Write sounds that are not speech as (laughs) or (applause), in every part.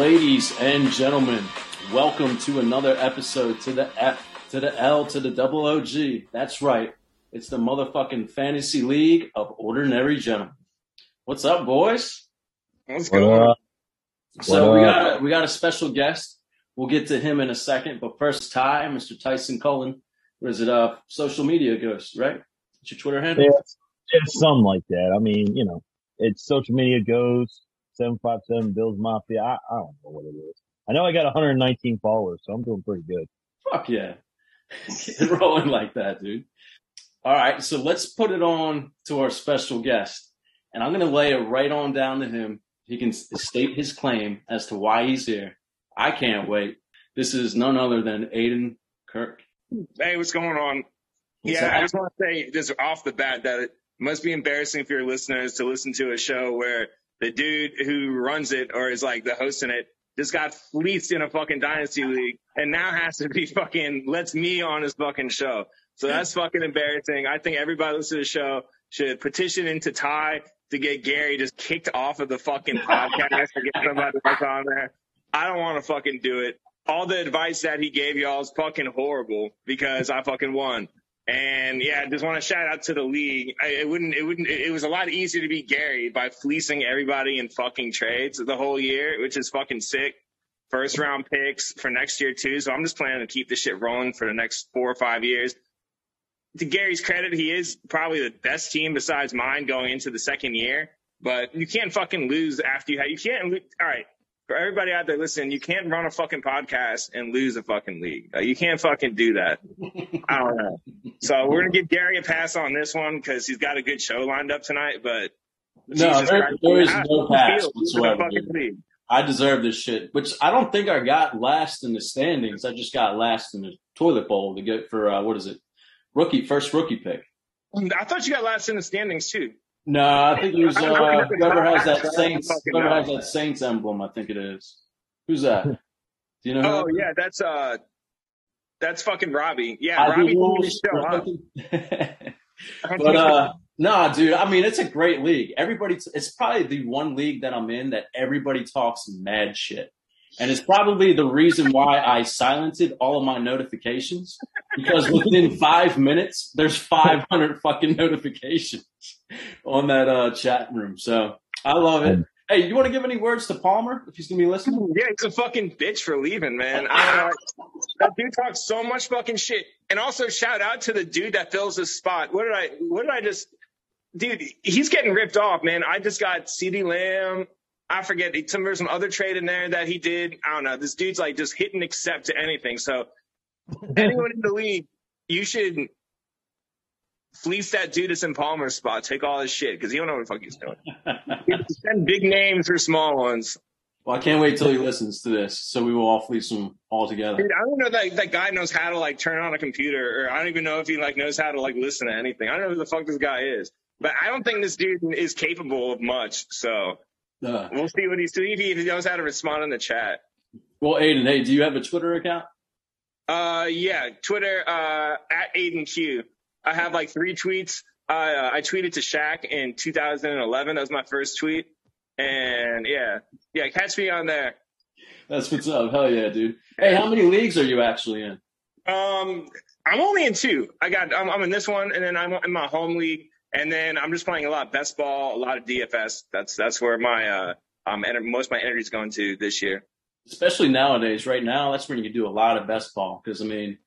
Ladies and gentlemen, welcome to another episode to the F to the L to the double OG. That's right. It's the motherfucking fantasy league of ordinary gentlemen. What's up, boys? So we got a, we got a special guest. We'll get to him in a second, but first, Ty, Mr. Tyson Cullen. What is it? Uh, social media ghost, right? It's your Twitter handle. Yeah, it's something like that. I mean, you know, it's social media ghost. 757 Bills Mafia. I, I don't know what it is. I know I got 119 followers, so I'm doing pretty good. Fuck yeah. (laughs) Rolling like that, dude. All right, so let's put it on to our special guest. And I'm going to lay it right on down to him. He can state his claim as to why he's here. I can't wait. This is none other than Aiden Kirk. Hey, what's going on? What's yeah. I just want to say just off the bat that it must be embarrassing for your listeners to listen to a show where the dude who runs it or is like the host in it just got fleeced in a fucking dynasty league and now has to be fucking lets me on his fucking show. So that's fucking embarrassing. I think everybody listening to the show should petition into Ty to get Gary just kicked off of the fucking (laughs) podcast to get somebody else on there. I don't want to fucking do it. All the advice that he gave y'all is fucking horrible because I fucking won. And yeah, I just want to shout out to the league. I, it wouldn't, it wouldn't, it was a lot easier to be Gary by fleecing everybody in fucking trades the whole year, which is fucking sick. First round picks for next year too. So I'm just planning to keep this shit rolling for the next four or five years. To Gary's credit, he is probably the best team besides mine going into the second year. But you can't fucking lose after you have, you can't, all right. For everybody out there listening, you can't run a fucking podcast and lose a fucking league. Uh, you can't fucking do that. I don't know. So we're gonna give Gary a pass on this one because he's got a good show lined up tonight. But No, there, there is no pass feel losing a whatsoever. fucking dude. league? I deserve this shit, which I don't think I got last in the standings. I just got last in the toilet bowl to get for, uh, what is it? Rookie, first rookie pick. I thought you got last in the standings too. No, I think it was I was looking uh, whoever has that Saints. Whoever has that Saints emblem, I think it is. Who's that? (laughs) Do you know? Oh who? yeah, that's uh, that's fucking Robbie. Yeah, I Robbie didn't even rules show for up. fucking- but uh, nah, dude. I mean, it's a great league. Everybody, it's probably the one league that I'm in that everybody talks mad shit, and it's probably the reason why I silenced all of my notifications because within five minutes, there's 500 fucking notifications on that uh chat room. So I love it. Hey, you want to give any words to Palmer if he's gonna be listening? Yeah, he's a fucking bitch for leaving, man. I. That dude talks so much fucking shit. And also shout out to the dude that fills his spot. What did I what did I just dude, he's getting ripped off, man. I just got CeeDee Lamb. I forget some there's some other trade in there that he did. I don't know. This dude's like just hitting accept to anything. So (laughs) anyone in the league, you should fleece that dude that's in Palmer's spot. Take all his shit because he don't know what the fuck he's doing. (laughs) Send big names for small ones. well, I can't wait till he listens to this, so we will all fleece him all together. Dude, I don't know that that guy knows how to like turn on a computer, or I don't even know if he like knows how to like listen to anything. I don't know who the fuck this guy is, but I don't think this dude is capable of much. So Uh, we'll see what he's doing. If he knows how to respond in the chat. well, Aiden, hey, do you have a Twitter account? Uh, yeah, Twitter uh at Aiden Q. I have like three tweets. Uh, I tweeted to Shaq in 2011. That was my first tweet, and yeah, yeah, catch me on there. That's what's up. Hell yeah, dude. Hey, how many leagues are you actually in? Um, I'm only in two. I got I'm, I'm in this one, and then I'm in my home league, and then I'm just playing a lot of best ball, a lot of DFS. That's that's where my uh um most of my energy is going to this year. Especially nowadays, right now, that's when you do a lot of best ball. Because I mean,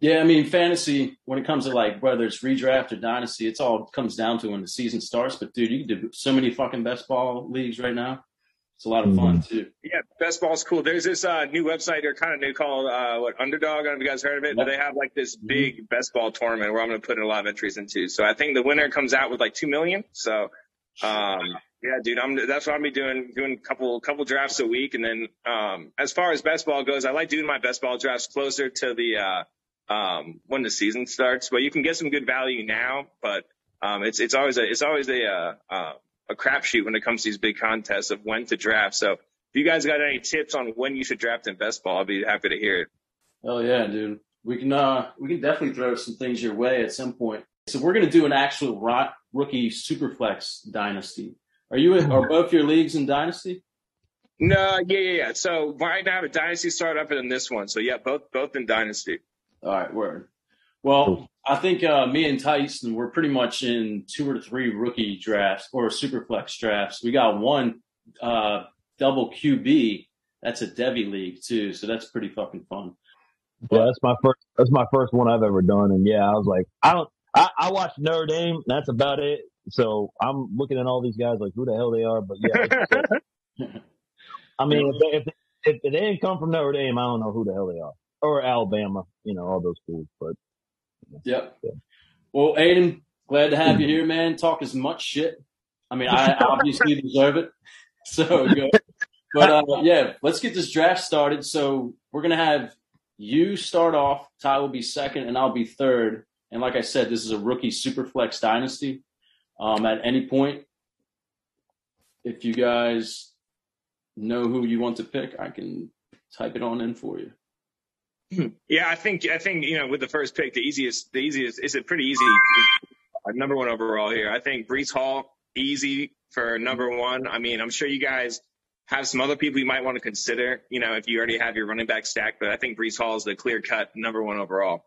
yeah, I mean, fantasy when it comes to like whether it's redraft or dynasty, it's all comes down to when the season starts. But dude, you can do so many fucking best ball leagues right now. It's a lot of fun too. Yeah, best ball's cool. There's this uh new website they're kind of new called uh what Underdog. I don't know if you guys heard of it, but they have like this big best ball tournament where I'm going to put in a lot of entries into. So I think the winner comes out with like two million. So um yeah, dude, I'm that's what I'll be doing doing a couple couple drafts a week, and then um as far as best ball goes, I like doing my best ball drafts closer to the uh um when the season starts. But you can get some good value now, but um it's it's always a it's always a uh, uh a crapshoot when it comes to these big contests of when to draft. So if you guys got any tips on when you should draft in best ball, I'll be happy to hear it. Oh yeah, dude. We can uh we can definitely throw some things your way at some point. So we're gonna do an actual ro- rookie superflex dynasty. Are you in, are both your leagues in dynasty? No, yeah, yeah, yeah. So right now the dynasty startup and then this one. So yeah, both both in dynasty. All right, word. Well, I think uh, me and Tyson we're pretty much in two or three rookie drafts or super flex drafts. We got one uh, double QB. That's a Devy league too, so that's pretty fucking fun. Yeah, that's my first. That's my first one I've ever done, and yeah, I was like, I don't. I, I watched Notre Dame. That's about it. So I'm looking at all these guys like, who the hell they are? But yeah, (laughs) I mean, if they, if, if they didn't come from Notre Dame, I don't know who the hell they are, or Alabama. You know, all those schools. But Yep. Yeah. Well, Aiden, glad to have you here, man. Talk as much shit. I mean, I (laughs) obviously deserve it. (laughs) So good. But uh, yeah, let's get this draft started. So we're gonna have you start off. Ty will be second, and I'll be third. And like I said, this is a rookie super flex dynasty. Um, at any point, if you guys know who you want to pick, I can type it on in for you. Yeah, I think I think you know with the first pick, the easiest the easiest is a pretty easy uh, number one overall here. I think Breece Hall easy for number one. I mean, I'm sure you guys have some other people you might want to consider. You know, if you already have your running back stack, but I think Breece Hall is the clear cut number one overall.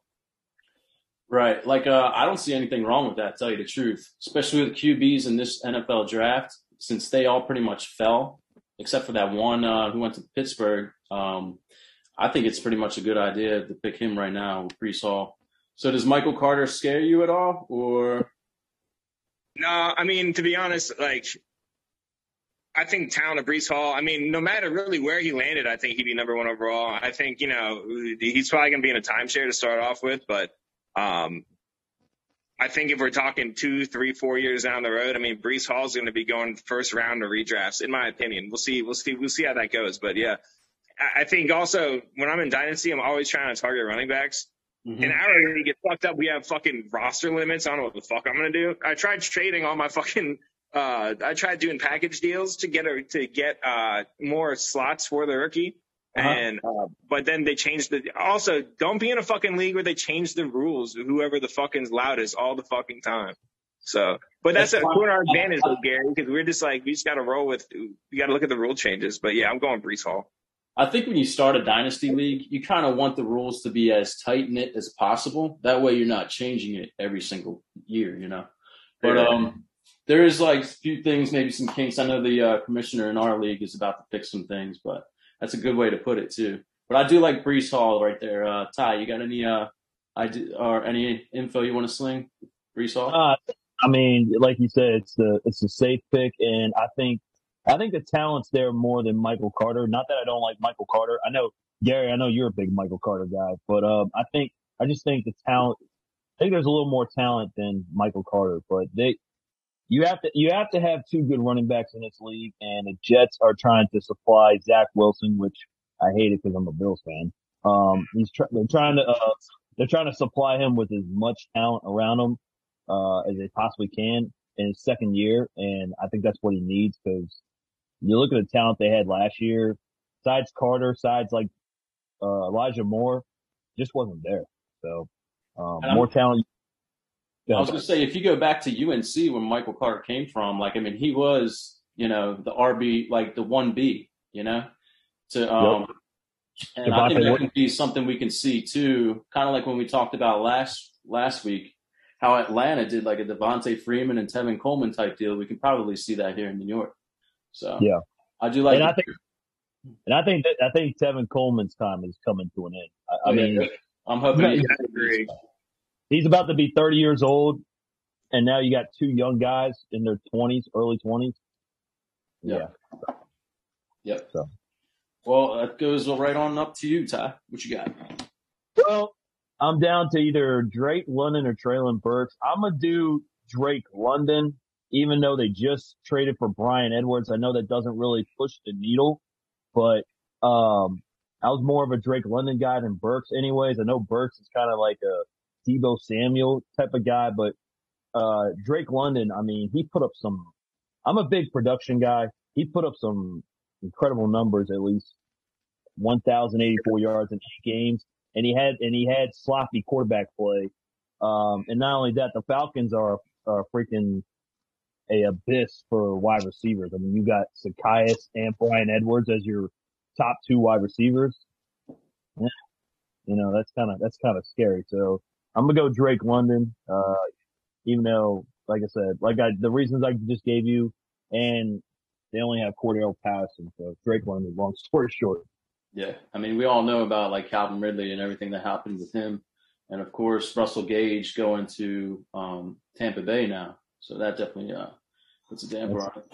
Right. Like, uh, I don't see anything wrong with that, tell you the truth, especially with QBs in this NFL draft, since they all pretty much fell, except for that one uh, who went to Pittsburgh. Um, I think it's pretty much a good idea to pick him right now, Breece Hall. So does Michael Carter scare you at all, or? No, I mean to be honest, like I think town of Breece Hall. I mean, no matter really where he landed, I think he'd be number one overall. I think you know he's probably going to be in a timeshare to start off with, but um, I think if we're talking two, three, four years down the road, I mean, Breece Hall's going to be going first round of redrafts, in my opinion. We'll see. We'll see. We'll see how that goes. But yeah, I think also when I'm in Dynasty, I'm always trying to target running backs. Mm-hmm. In our league, get fucked up. We have fucking roster limits. I don't know what the fuck I'm gonna do. I tried trading all my fucking. Uh, I tried doing package deals to get a, to get uh more slots for the rookie. Uh-huh. And uh, but then they changed the. Also, don't be in a fucking league where they change the rules. Whoever the fucking loudest all the fucking time. So, but that's, that's a, to our advantage, though, Gary, because we're just like we just got to roll with. We got to look at the rule changes. But yeah, I'm going Breece Hall. I think when you start a dynasty league, you kind of want the rules to be as tight knit as possible. That way, you're not changing it every single year, you know. But um, there is like a few things, maybe some kinks. I know the uh, commissioner in our league is about to fix some things, but that's a good way to put it too. But I do like Breece Hall right there. Uh, Ty, you got any uh, I or any info you want to sling? Breece Hall. Uh, I mean, like you said, it's the it's a safe pick, and I think I think the talent's there more than Michael Carter. Not that I don't like Michael Carter. I know Gary. I know you're a big Michael Carter guy, but um, I think I just think the talent. I think there's a little more talent than Michael Carter, but they you have to you have to have two good running backs in this league, and the Jets are trying to supply Zach Wilson, which I hate it because I'm a Bills fan. Um, he's try, they're trying to uh, they're trying to supply him with as much talent around him uh, as they possibly can in his second year, and I think that's what he needs because you look at the talent they had last year, sides Carter, sides like uh, Elijah Moore, just wasn't there. So um, more talent. I was going to say, if you go back to UNC when Michael Carter came from, like I mean, he was you know the RB, like the one B, you know, to um, yep. and I think that can be something we can see too, kind of like when we talked about last last week. How Atlanta did like a Devonta Freeman and Tevin Coleman type deal. We can probably see that here in New York. So yeah, I do like. And I think, and I think that I think Tevin Coleman's time is coming to an end. I, I oh, mean, I'm hoping. He's, he's about to be 30 years old, and now you got two young guys in their 20s, early 20s. Yep. Yeah. Yep. So. Well, that goes right on up to you, Ty. What you got? Well, I'm down to either Drake London or Treylon Burks. I'm gonna do Drake London even though they just traded for Bryan Edwards. I know that doesn't really push the needle, but um, I was more of a Drake London guy than Burks anyways. I know Burks is kind of like a Deebo Samuel type of guy, but uh, Drake London, I mean, he put up some, I'm a big production guy. He put up some incredible numbers, at least 1,084 yards in eight games. And he had, and he had sloppy quarterback play. Um, and not only that, the Falcons are, are freaking a abyss for wide receivers. I mean, you got Zaccheaus and Bryan Edwards as your top two wide receivers. Yeah. You know, that's kind of, that's kind of scary. So I'm going to go Drake London. Uh, even though, like I said, like I, the reasons I just gave you and they only have Cordarrelle Patterson. So Drake London, long story short. Yeah. I mean, we all know about like Calvin Ridley and everything that happened with him. And of course, Russell Gage going to, um, Tampa Bay now. So that definitely, uh, puts a damper on it.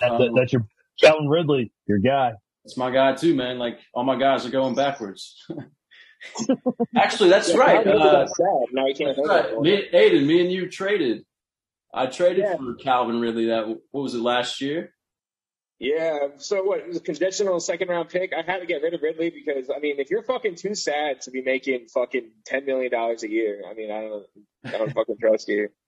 That's, um, that's your Calvin Ridley, your guy. It's my guy too, man. Like all my guys are going backwards. (laughs) Actually, that's yeah, right. Uh, now you can't that's right. Me, Aiden, me and you traded. I traded yeah. for Calvin Ridley. That what was it last year? Yeah. So what? It was a conditional second round pick. I had to get rid of Ridley because I mean, if you're fucking too sad to be making fucking ten million dollars a year, I mean, I don't, I don't fucking trust you. (laughs)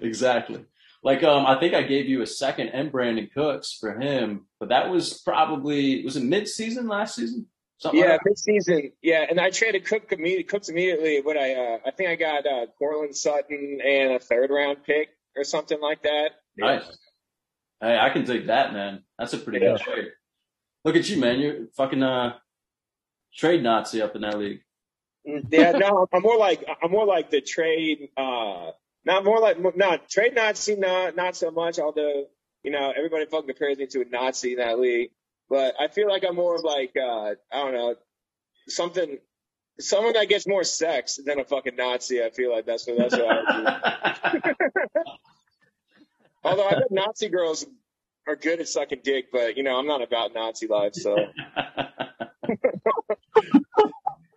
Exactly. Like, um, I think I gave you a second and Brandin Cooks for him, but that was probably was it mid season last season? Something yeah, like mid season. Yeah, and I traded Cook immediately. Cooks immediately. What I uh, I think I got uh, Courtland Sutton and a third round pick or something like that. Nice. Hey, I can dig that, man. That's a pretty yeah. good trade. Look at you, man. You're fucking uh trade Nazi up in that league. Mm, yeah, no, I'm more like I'm more like the trade uh not more like not trade Nazi, not not so much. Although you know everybody fucking compares me to a Nazi in that league, but I feel like I'm more of like uh, I don't know something. Someone that gets more sex than a fucking Nazi, I feel like that's what that's what I would do. (laughs) Although I bet Nazi girls are good at sucking dick, but you know I'm not about Nazi life, so. (laughs)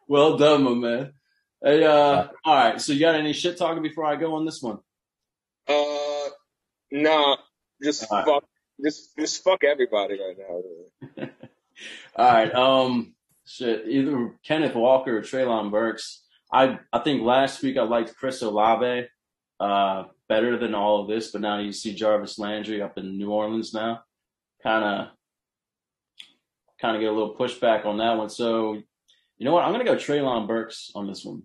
well done, my man. Hey, uh, all right. So you got any shit talking before I go on this one? Uh, nah. Just all fuck. Right. Just just fuck everybody right now. (laughs) all right. Um, shit. Either Kenneth Walker or Treylon Burks. I I think last week I liked Chris Olave uh, better than all of this, but now you see Jarvis Landry up in New Orleans now. Kind of kind of get a little pushback on that one. So you know what? I'm going to go Treylon Burks on this one.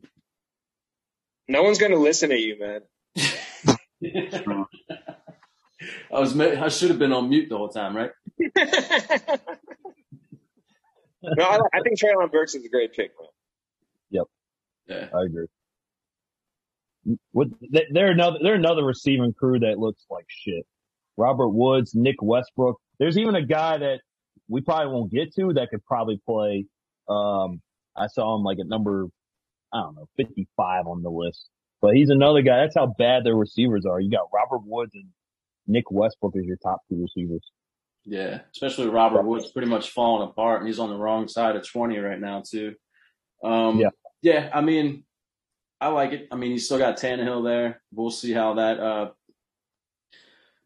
No one's going to listen to you, man. (laughs) I was I should have been on mute the whole time, right? (laughs) no, I, I, think Treylon Burks is a great pick, man. Yep. Yeah, I agree. With, they're another they're another receiving crew that looks like shit. Robert Woods, Nick Westbrook. There's even a guy that we probably won't get to that could probably play um, I saw him like at number, I don't know, 55 on the list. But he's another guy. That's how bad their receivers are. You got Robert Woods and Nick Westbrook as your top two receivers. Yeah, especially Robert Woods pretty much falling apart, and he's on the wrong side of 20 right now too. Um, yeah, yeah. I mean, I like it. I mean, he's still got Tannehill there. We'll see how that uh,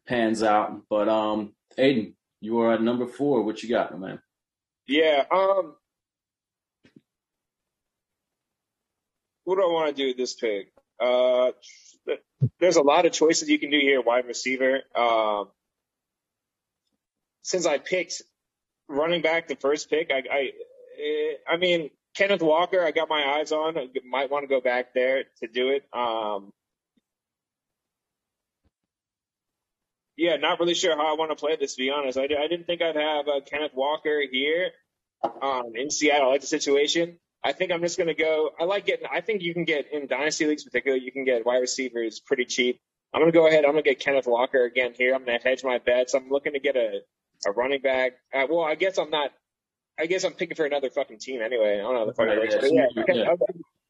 pans out. But um, Aiden, you are at number four. What you got, man? Yeah, um, what do I want to do with this pick? Uh, there's a lot of choices you can do here, wide receiver. Um, since I picked running back the first pick, I, I, I mean, Kenneth Walker, I got my eyes on. I might want to go back there to do it. Um, yeah, not really sure how I want to play this, to be honest. I, I didn't think I'd have uh, Kenneth Walker here um, in Seattle. I like the situation. I think I'm just going to go. I like getting. I think you can get in dynasty leagues, particularly, you can get wide receivers pretty cheap. I'm going to go ahead. I'm going to get Kenneth Walker again here. I'm going to hedge my bets. I'm looking to get a a running back. Uh, well, I guess I'm not. I guess I'm picking for another fucking team anyway. I don't know the fucking right, yeah, yeah, yeah.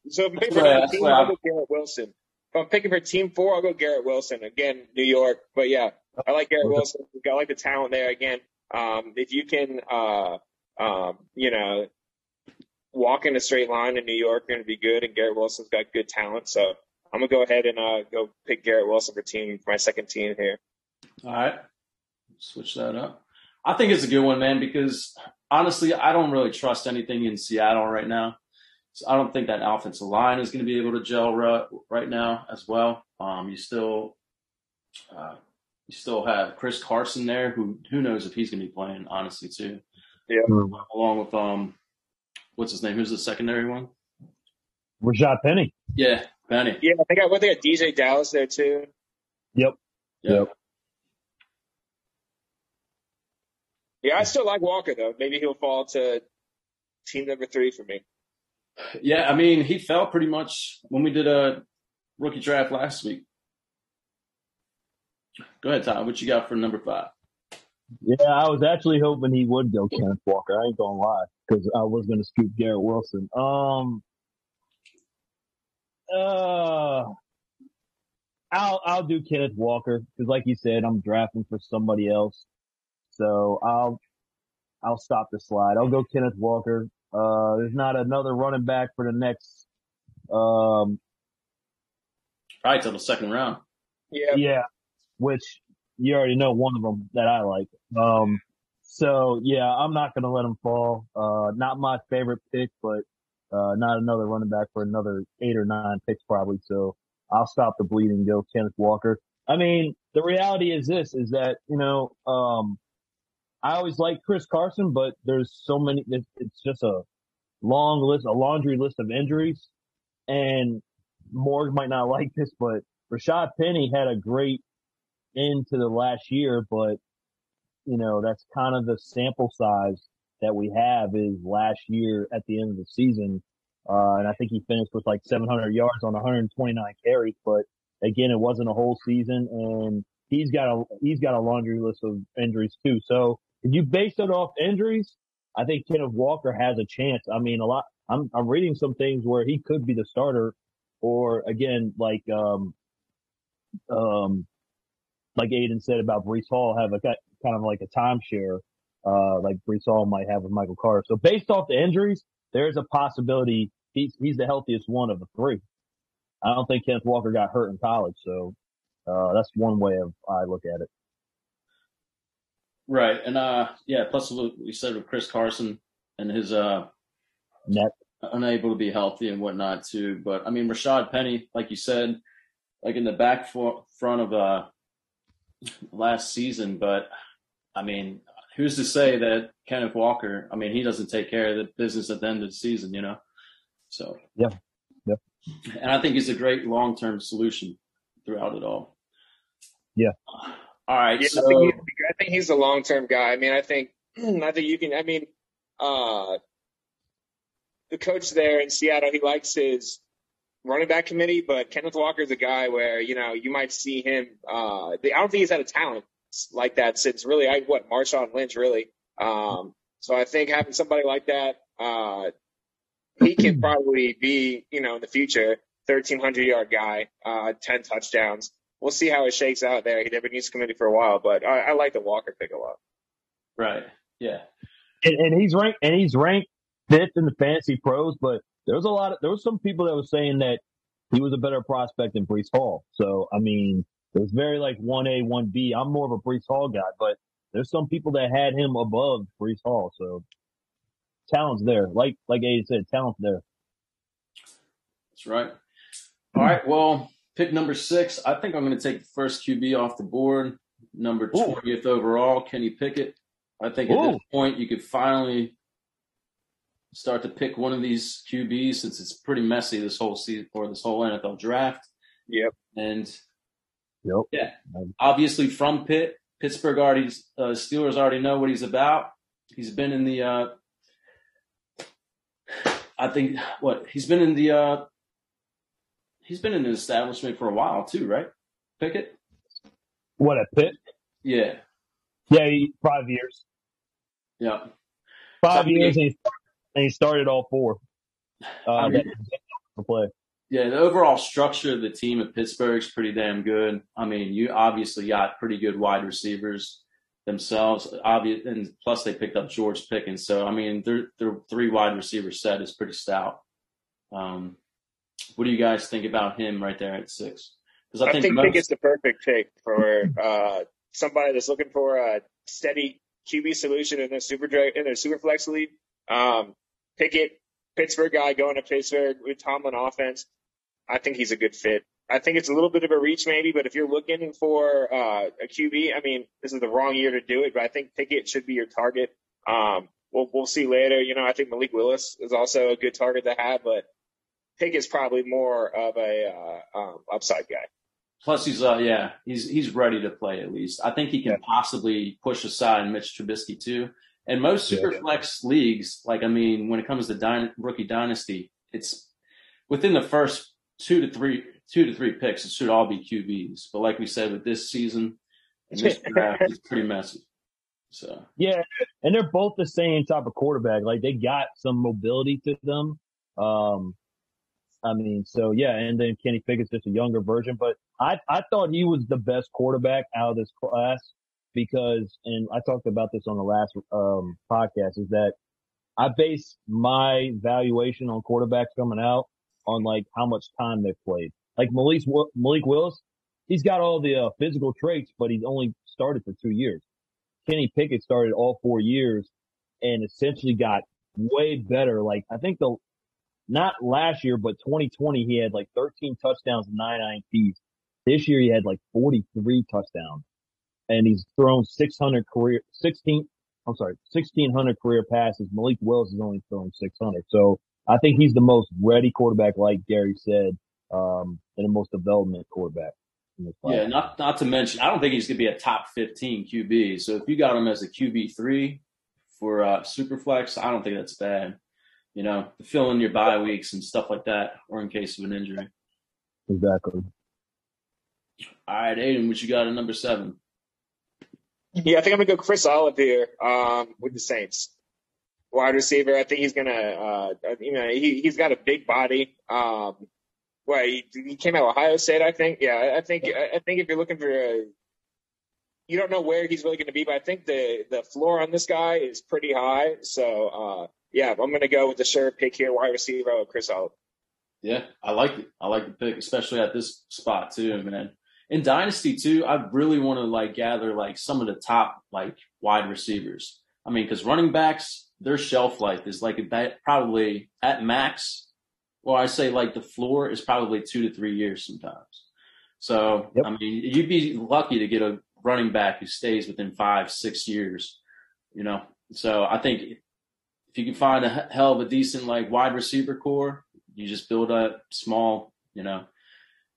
So if I'm picking for another team, I'll go Garrett Wilson. If I'm picking for team four, I'll go Garrett Wilson again, New York. But yeah, I like Garrett Wilson. I like the talent there again. Um, if you can, uh, um, you know, walk in a straight line in New York are going to be good, and Garrett Wilson's got good talent. So I'm gonna go ahead and uh, go pick Garrett Wilson for team for my second team here. All right, switch that up. I think it's a good one, man, because honestly, I don't really trust anything in Seattle right now. So I don't think that offensive line is going to be able to gel right now as well. Um, you still, uh, you still have Chris Carson there, who who knows if he's going to be playing, honestly, too. Yeah. Along with um, what's his name? Who's the secondary one? Rashaad Penny. Yeah, Penny. Yeah, I think I, what they got DeeJay Dallas there too. Yep. Yep. yep. Yeah, I still like Walker though. Maybe he'll fall to team number three for me. Yeah, I mean, he fell pretty much when we did a rookie draft last week. Go ahead, Tom. What you got for number five? Yeah, I was actually hoping he would go Kenneth Walker. I ain't gonna lie, because I was gonna scoop Garrett Wilson. Um, uh, I'll I'll do Kenneth Walker because, like you said, I'm drafting for somebody else, so I'll I'll stop the slide. I'll go Kenneth Walker. Uh, there's not another running back for the next um probably till the second round. Yeah, yeah, which you already know one of them that I like. Um, so yeah, I'm not going to let him fall. Uh, not my favorite pick, but, uh, not another running back for another eight or nine picks probably. So I'll stop the bleeding, go Kenneth Walker. I mean, the reality is this, is that, you know, um, I always like Chris Carson, but there's so many, it's, it's just a long list, a laundry list of injuries. And Morg might not (laughs) like this, but Rashaad Penny had a great into the last year, but you know, that's kind of the sample size that we have is last year at the end of the season. Uh, and I think he finished with like 700 yards on 129 carries, but again, it wasn't a whole season and he's got a, he's got a laundry list of injuries too. So if you base it off injuries, I think Kenneth Walker has a chance. I mean, a lot, I'm, I'm reading some things where he could be the starter or again, like, um, um, like Aiden said about Breece Hall, have a kind of like a timeshare, uh, like Breece Hall might have with Michael Carter. So based off the injuries, there's a possibility he's, he's the healthiest one of the three. I don't think Kenneth Walker got hurt in college. So, uh, that's one way of I look at it. Right. And, uh, yeah, plus what we said with Chris Carson and his, uh, net unable to be healthy and whatnot too. But I mean, Rashaad Penny, like you said, like in the back for, front of, uh, last season, but I mean, who's to say that Kenneth Walker, I mean, he doesn't take care of the business at the end of the season, you know? So, yeah. Yeah. And I think he's a great long term solution throughout it all. Yeah. All right. Yeah, so, I think, he, I think he's a long term guy. I mean, I think, (clears throat) I think you can, I mean, uh, the coach there in Seattle, he likes his running back committee, but Kenneth Walker is a guy where, you know, you might see him, uh, I don't think he's had a talent like that since really, I, what, Marshawn Lynch, really. Um, so I think having somebody like that, uh, he can (clears throat) probably be, you know, in the future, 1300 yard guy, uh, 10 touchdowns. We'll see how it shakes out there. He never needs committee for a while, but I, I like the Walker pick a lot. Right. Yeah. And, and he's ranked, and he's ranked fifth in the fantasy pros, but there was a lot of, there was some people that were saying that he was a better prospect than Breece Hall. So, I mean, it was very like 1A, 1B. I'm more of a Breece Hall guy, but there's some people that had him above Breece Hall. So talent's there. Like, like Aiden said, talent's there. That's right. All right. Well, pick number six. I think I'm going to take the first QB off the board. Number 20th Ooh. overall, Kenny Pickett. I think at Ooh. this point you could finally start to pick one of these QBs since it's pretty messy this whole season or this whole NFL draft. Yep. And yep. yeah, obviously from Pitt, Pittsburgh already, uh, Steelers already know what he's about. He's been in the, uh, I think what he's been in the, uh, he's been in the establishment for a while too, right? Pickett. What a Pitt? Yeah. Yeah, he, five years. Yeah. Five so, years, and and he started all four. Uh, I mean, play. Yeah, the overall structure of the team at Pittsburgh is pretty damn good. I mean, you obviously got pretty good wide receivers themselves, obvious, and plus they picked up George Pickens. So I mean, their their three wide receiver set is pretty stout. Um, what do you guys think about him right there at six? Because I, I, think, think most... Pickett's the perfect pick for uh, somebody that's looking for a steady QB solution in their super in their super flex league. Um, Pickett, Pittsburgh guy going to Pittsburgh with Tomlin offense. I think he's a good fit. I think it's a little bit of a reach maybe, but if you're looking for uh, a QB, I mean, this is the wrong year to do it, but I think Pickett should be your target. Um, we'll we'll see later. You know, I think Malik Willis is also a good target to have, but Pickett's probably more of a uh, um, upside guy. Plus, he's uh, yeah, he's he's ready to play at least. I think he can yeah. possibly push aside Mitch Trubisky too. And most super yeah, flex leagues, like I mean, when it comes to dy- rookie dynasty, it's within the first two to three two to three picks. It should all be QBs. But like we said, with this season and this (laughs) draft, it's pretty messy. So yeah, and they're both the same type of quarterback. Like they got some mobility to them. Um, I mean, so yeah, and then Kenny Pickett's just a younger version, but I I thought he was the best quarterback out of this class because, and I talked about this on the last um, podcast, is that I base my valuation on quarterbacks coming out on like how much time they've played. Like Malik Malik Willis, he's got all the uh, physical traits, but he's only started for two years. Kenny Pickett started all four years and essentially got way better. Like I think the not last year, but 2020 he had like 13 touchdowns nine INTs. This year he had like 43 touchdowns and he's thrown 600 career 16. I'm sorry, 1600 career passes. Malik Willis is only thrown 600. So I think he's the most ready quarterback, like Gary said, um, and the most development quarterback. Yeah, not not to mention, I don't think he's going to be a top 15 QB. So if you got him as a QB three for uh, Superflex, I don't think that's bad. You know, to fill in your bye weeks and stuff like that, or in case of an injury. Exactly. All right, Aiden, what you got at number seven? Yeah, I think I'm gonna go Chris Olave here um, with the Saints. Wide receiver. I think he's gonna, uh, you know, he he's got a big body. Um, well, he, he came out of Ohio State, I think. Yeah, I think I think if you're looking for a, you don't know where he's really going to be, but I think the the floor on this guy is pretty high. So uh, yeah, I'm going to go with the sure pick here, wide receiver, Chris Olave. Yeah, I like it. I like the pick, especially at this spot too, man. In Dynasty too, I really want to like gather like some of the top like wide receivers. I mean, because running backs, their shelf life is like that probably at max well, I say like the floor is probably two to three years sometimes. So, yep. I mean, you'd be lucky to get a running back who stays within five, six years, you know? So I think if you can find a hell of a decent like wide receiver core, you just build a small, you know,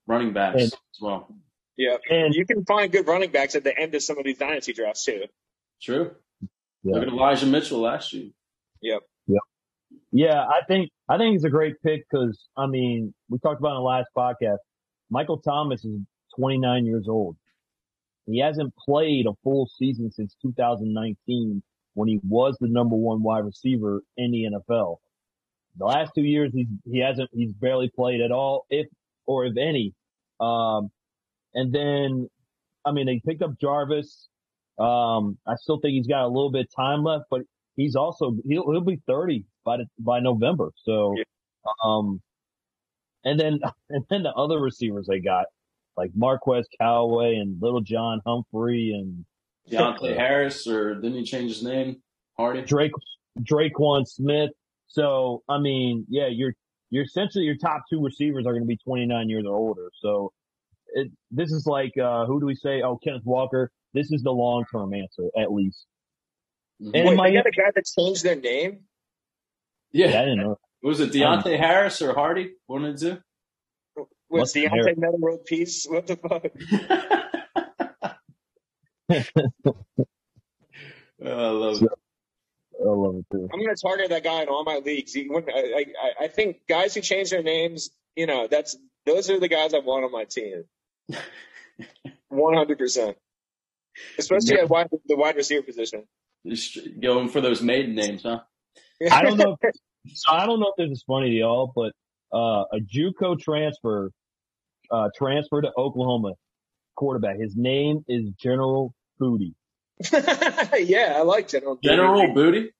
running backs and, as well. Yeah. And you can find good running backs at the end of some of these dynasty drafts too. True. Yeah. Look at Elijah Mitchell last year. Yep. Yep. Yeah, I think I think it's a great pick because I mean we talked about in the last podcast. Michael Thomas is 29 years old. He hasn't played a full season since 2019 when he was the number one wide receiver in the NFL. The last two years he he hasn't he's barely played at all, if or if any. Um, and then I mean they picked up Jarvis. Um, I still think he's got a little bit of time left, but he's also he'll he'll be 30 by the, by November. So, yeah. um, and then (laughs) and then the other receivers they got like Marquez Callaway and Lil'Jordan Humphrey and Deonte Harris, or didn't he change his name? Hardy Drake Tre'Quan Smith. So I mean, yeah, you're you're essentially your top two receivers are going to be 29 years or older. So it, this is like uh, who do we say? Oh, Kenneth Walker. This is the long term answer at least. And Wait, my, they got a guy that changed their name. Yeah, yeah I didn't know. Was it Deonte um, Harris or Hardy? One of the two. Was Deontay Metta World Peace? What the fuck? (laughs) (laughs) I love it. I love it too. I'm going to target that guy in all my leagues. He, I, I, I think guys who change their names, you know, that's those are the guys I want on my team. One hundred percent, especially at wide, the wide receiver position. Just going for those maiden names, huh? (laughs) I don't know. If, so I don't know if this is funny to y'all, but uh, a JUCO transfer uh, transfer to Oklahoma quarterback. His name is General Booty. (laughs) yeah, I like General. General Booty.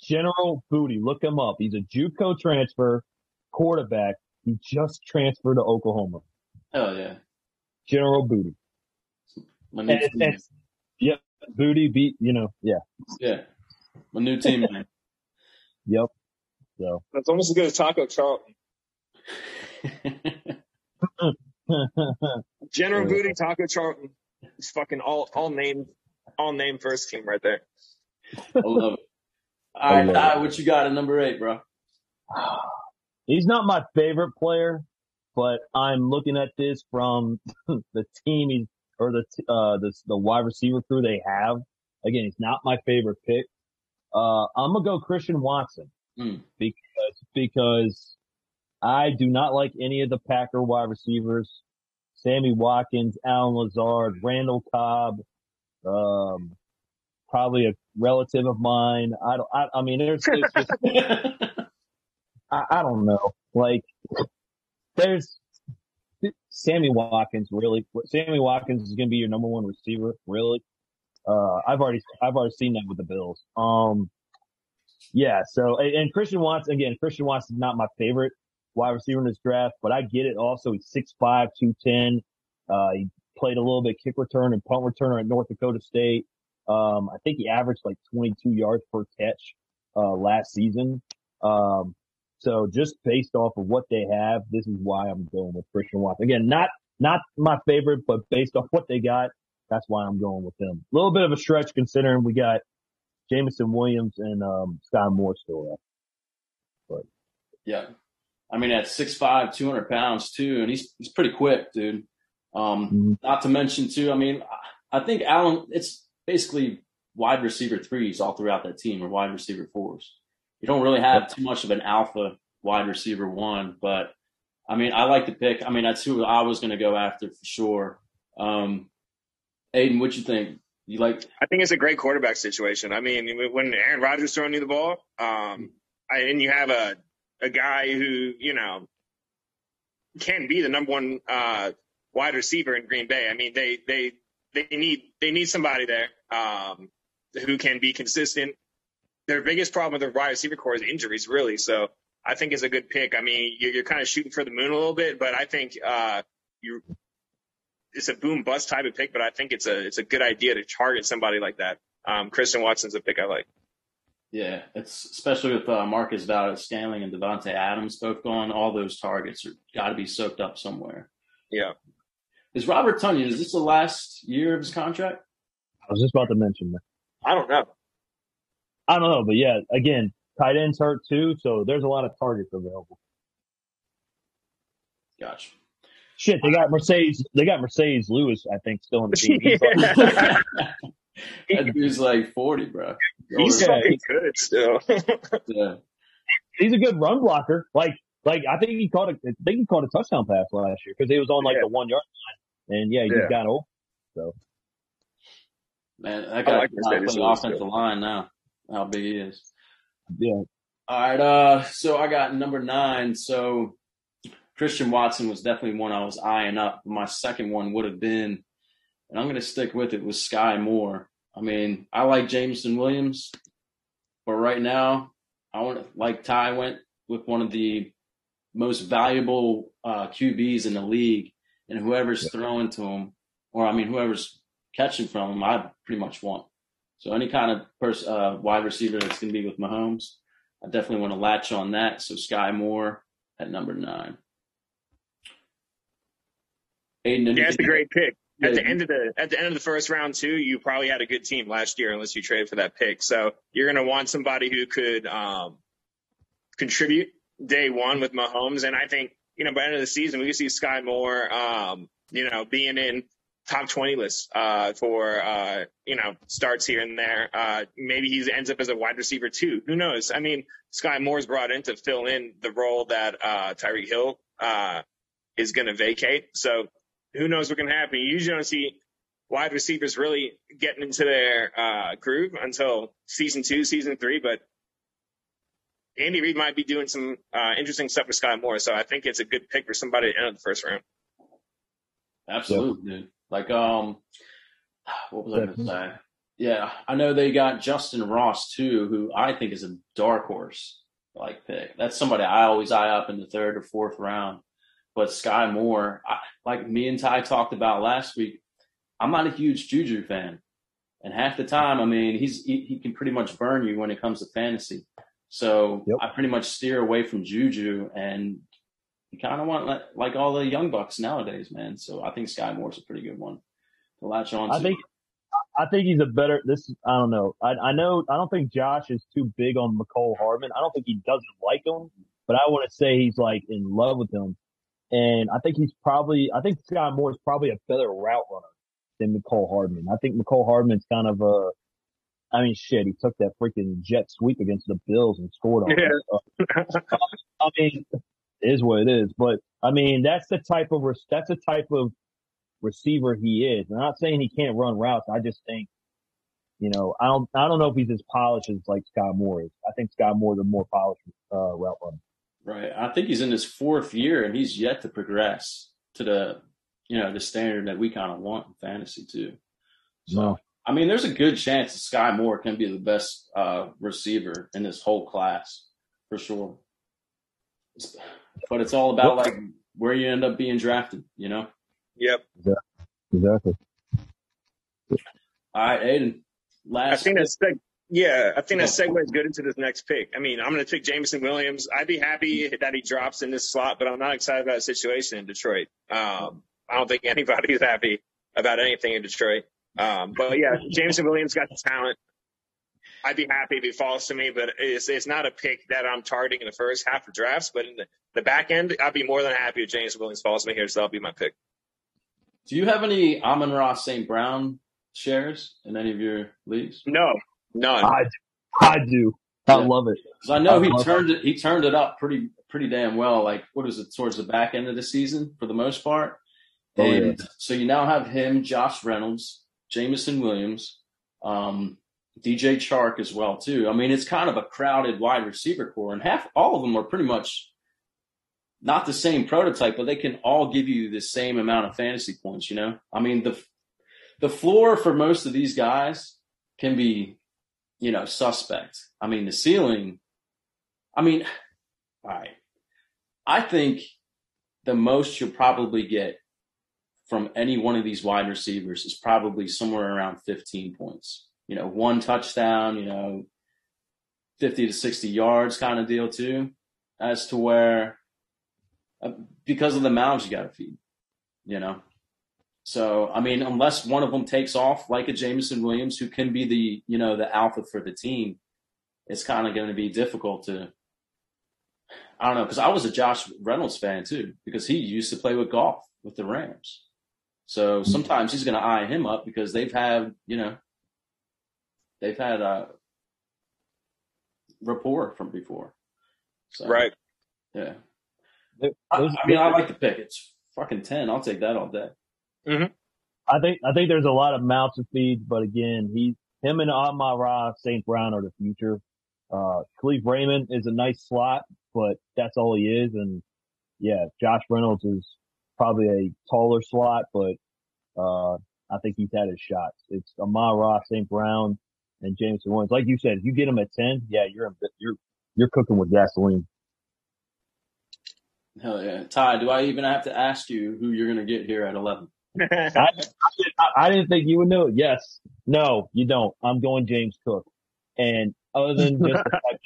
General Booty. Look him up. He's a JUCO transfer quarterback. He just transferred to Oklahoma. Oh yeah. General Booty. My and, and, yep. Booty beat. You know. Yeah. Yeah. My new team name. (laughs) Yep. So that's almost as good as Taco Charlton. (laughs) General Booty, Taco Charlton. It's fucking all all name all name first team right there. I love it. (laughs) All right, what you got at number eight, bro? (sighs) He's not my favorite player, but I'm looking at this from (laughs) the team or the uh the the wide receiver crew they have. Again, it's not my favorite pick. Uh, I'm gonna go Christian Watson Mm. because because I do not like any of the Packer wide receivers. Sammy Watkins, Allen Lazard, Randall Cobb, um, probably a relative of mine. I don't. I, I mean, there's, just (laughs) I, I don't know. Like, there's Sammy Watkins. Really, Sammy Watkins is going to be your number one receiver. Really, uh, I've already I've already seen that with the Bills. Um, yeah. So and, Christian Watson again. Christian Watson is not my favorite wide receiver in this draft, but I get it. Also, he's 6'5", 210. Uh, he played a little bit kick return and punt returner at North Dakota State. Um, I think he averaged like 22 yards per catch, uh, last season. Um, so just based off of what they have, this is why I'm going with Christian Watson. Again, not, not my favorite, but based off what they got, that's why I'm going with them. A little bit of a stretch considering we got Jameson Williams and, um, Skyy Moore still there. But yeah. I mean, at 6'5", 200 pounds too, and he's, he's pretty quick, dude. Um, Mhm. not to mention too, I mean, I I think Allen, it's basically wide receiver threes all throughout that team or wide receiver fours. You don't really have too much of an alpha wide receiver one, but I mean, I like the pick. I mean, that's who I was going to go after for sure. Um, Aiden, what you think? You like, I think it's a great quarterback situation. I mean, when Aaron Rodgers throwing you the ball, um, I, and you have a a guy who you know can be the number one uh, wide receiver in Green Bay. I mean, they they they need they need somebody there um, who can be consistent. Their biggest problem with their wide receiver core is injuries, really. So I think it's a good pick. I mean, you're, you're kind of shooting for the moon a little bit, but I think uh, you it's a boom bust type of pick. But I think it's a it's a good idea to target somebody like that. Um, Christian Watson's a pick I like. yeah, it's especially with uh, Marquez Valdes-Scantling and Davante Adams both gone. All those targets are got to be soaked up somewhere. Yeah. Is Robert Tonyan, is this the last year of his contract? I was just about to mention that. I don't know. I don't know, but yeah, again, tight ends hurt too, so there's a lot of targets available. Gotcha. Shit, they got Marcedes, they got Marcedes Lewis, I think, still in the team. He's (laughs) like- (laughs) that dude's like 40, bro. He's Yeah. fucking good still. (laughs) Yeah. he's a good run blocker. Like, like I think he caught a, I think he caught a touchdown pass last year because he was on like Yeah. the one yard line, and yeah, he Yeah. got old. So, man, that I guy like can play Marcedes the offensive line now. How big he is. Yeah, All right, uh, so I got number nine. So Christian Watson was definitely one I was eyeing up. My second one would have been, and I'm going to stick with it, was Skyy Moore. I mean, I like Jameson Williams, but right now, I want like Ty went with one of the most valuable uh, QBs in the league, and whoever's throwing to him, or I mean, whoever's catching from him, I pretty much want. So any kind of pers- uh, wide receiver that's going to be with Mahomes, I definitely want to latch on that. So Skyy Moore at number nine. Aiden, Yeah, it's a great pick. Yeah, At the end of the at the end of the first round too, you probably had a good team last year unless you traded for that pick. So you're gonna want somebody who could um, contribute day one with Mahomes, and I think you know by the end of the season we could see Skyy Moore, um, you know, being in top 20 list uh, for uh, you know starts here and there. Uh, maybe he ends up as a wide receiver too. Who knows? I mean, Skyy Moore's brought in to fill in the role that uh, Tyreek Hill uh, is going to vacate. So who knows what can happen? You usually don't see wide receivers really getting into their uh, groove until season two, season three. But Andy Reid might be doing some uh, interesting stuff with Skyy Moore, so I think it's a good pick for somebody at the end of the first round. Absolutely, dude. Like, um, (sighs) what was I going to say? Yeah, I know they got Justyn Ross too, who I think is a dark horse like pick. That's somebody I always eye up in the third or fourth round. But Skyy Moore, I, like me and Ty talked about last week, I'm not a huge Juju fan, and half the time, I mean, he's he, he can pretty much burn you when it comes to fantasy. So Yep. I pretty much steer away from Juju, and you kind of want like, like all the young bucks nowadays, man. So I think Skyy Moore's a pretty good one to latch on to. I think I think he's a better. This I don't know. I I know I don't think Josh is too big on Mecole Hardman. I don't think he doesn't like him, but I want to say he's like in love with him. And I think he's probably, I think Skyy Moore is probably a better route runner than Mecole Hardman. I think Mecole Hardman's kind of a, I mean, shit, he took that freaking jet sweep against the Bills and scored on Yeah. it. Uh, I mean, it is what it is. But I mean, that's the type of, that's the type of receiver he is. I'm not saying he can't run routes. I just think, you know, I don't, I don't know if he's as polished as like Skyy Moore is. I think Skyy Moore is a more polished, uh, route runner. Right. I think he's in his fourth year and he's yet to progress to the, you know, the standard that we kind of want in fantasy too. So, No. I mean, there's a good chance that Skyy Moore can be the best uh, receiver in this whole class for sure. It's- but it's all about like where you end up being drafted, you know? Yep. Exactly. All right, Aiden. I think that's seg- yeah, I think that segues good into this next pick. I mean, I'm going to pick Jameson Williams. I'd be happy that he drops in this slot, but I'm not excited about the situation in Detroit. Um, I don't think (laughs) anybody's happy about anything in Detroit. Um, but yeah, Jameson Williams got the talent. I'd be happy if he falls to me, but it's it's not a pick that I'm targeting in the first half of drafts. But in the, the back end, I'd be more than happy if James Williams falls to me here, so that'll be my pick. Do you have any Amon Ra St. Brown shares in any of your leagues? No, none. I, I do. I Yeah. love it. Because I know I he turned it he turned it up pretty pretty damn well. Like what is it towards the back end of the season for the most part. Oh, yeah. And so you now have him, Josh Reynolds, Jameson Williams, um, DJ Chark as well too. I mean, it's kind of a crowded wide receiver corps, and half all of them are pretty much not the same prototype, but they can all give you the same amount of fantasy points. You know, I mean the the floor for most of these guys can be, you know, suspect. I mean, the ceiling. I mean, all right. I think the most you'll probably get from any one of these wide receivers is probably somewhere around 15 points. You know, one touchdown, you know, 50 to 60 yards kind of deal too, as to where, uh, because of the mouths you got to feed, you know. So, I mean, unless one of them takes off like a Jameson Williams, who can be the, you know, the alpha for the team, it's kind of going to be difficult to, I don't know, because I was a Josh Reynolds fan too, because he used to play with golf with the Rams. So sometimes he's going to eye him up because they've had, you know, they've had a rapport from before. So, right. Yeah. Those- I, I mean, I like the pick. It's fucking 10. I'll take that all day. I think I think there's a lot of mouths to feed, but again, he him and Amon Ra St. Brown are the future. Uh Kalif Raymond is a nice slot, but that's all he is. And yeah, Josh Reynolds is probably a taller slot, but uh I think he's had his shots. It's Amon Ra St. Brown and Jameson Williams. Like you said, if you get him at ten, yeah, you're you're you're cooking with gasoline. Hell yeah. Ty, do I even have to ask you who you're going to get here at 11? (laughs) I, I, I didn't think you would know it. Yes. No, you don't. I'm going James Cook. And other than just the (laughs) fact,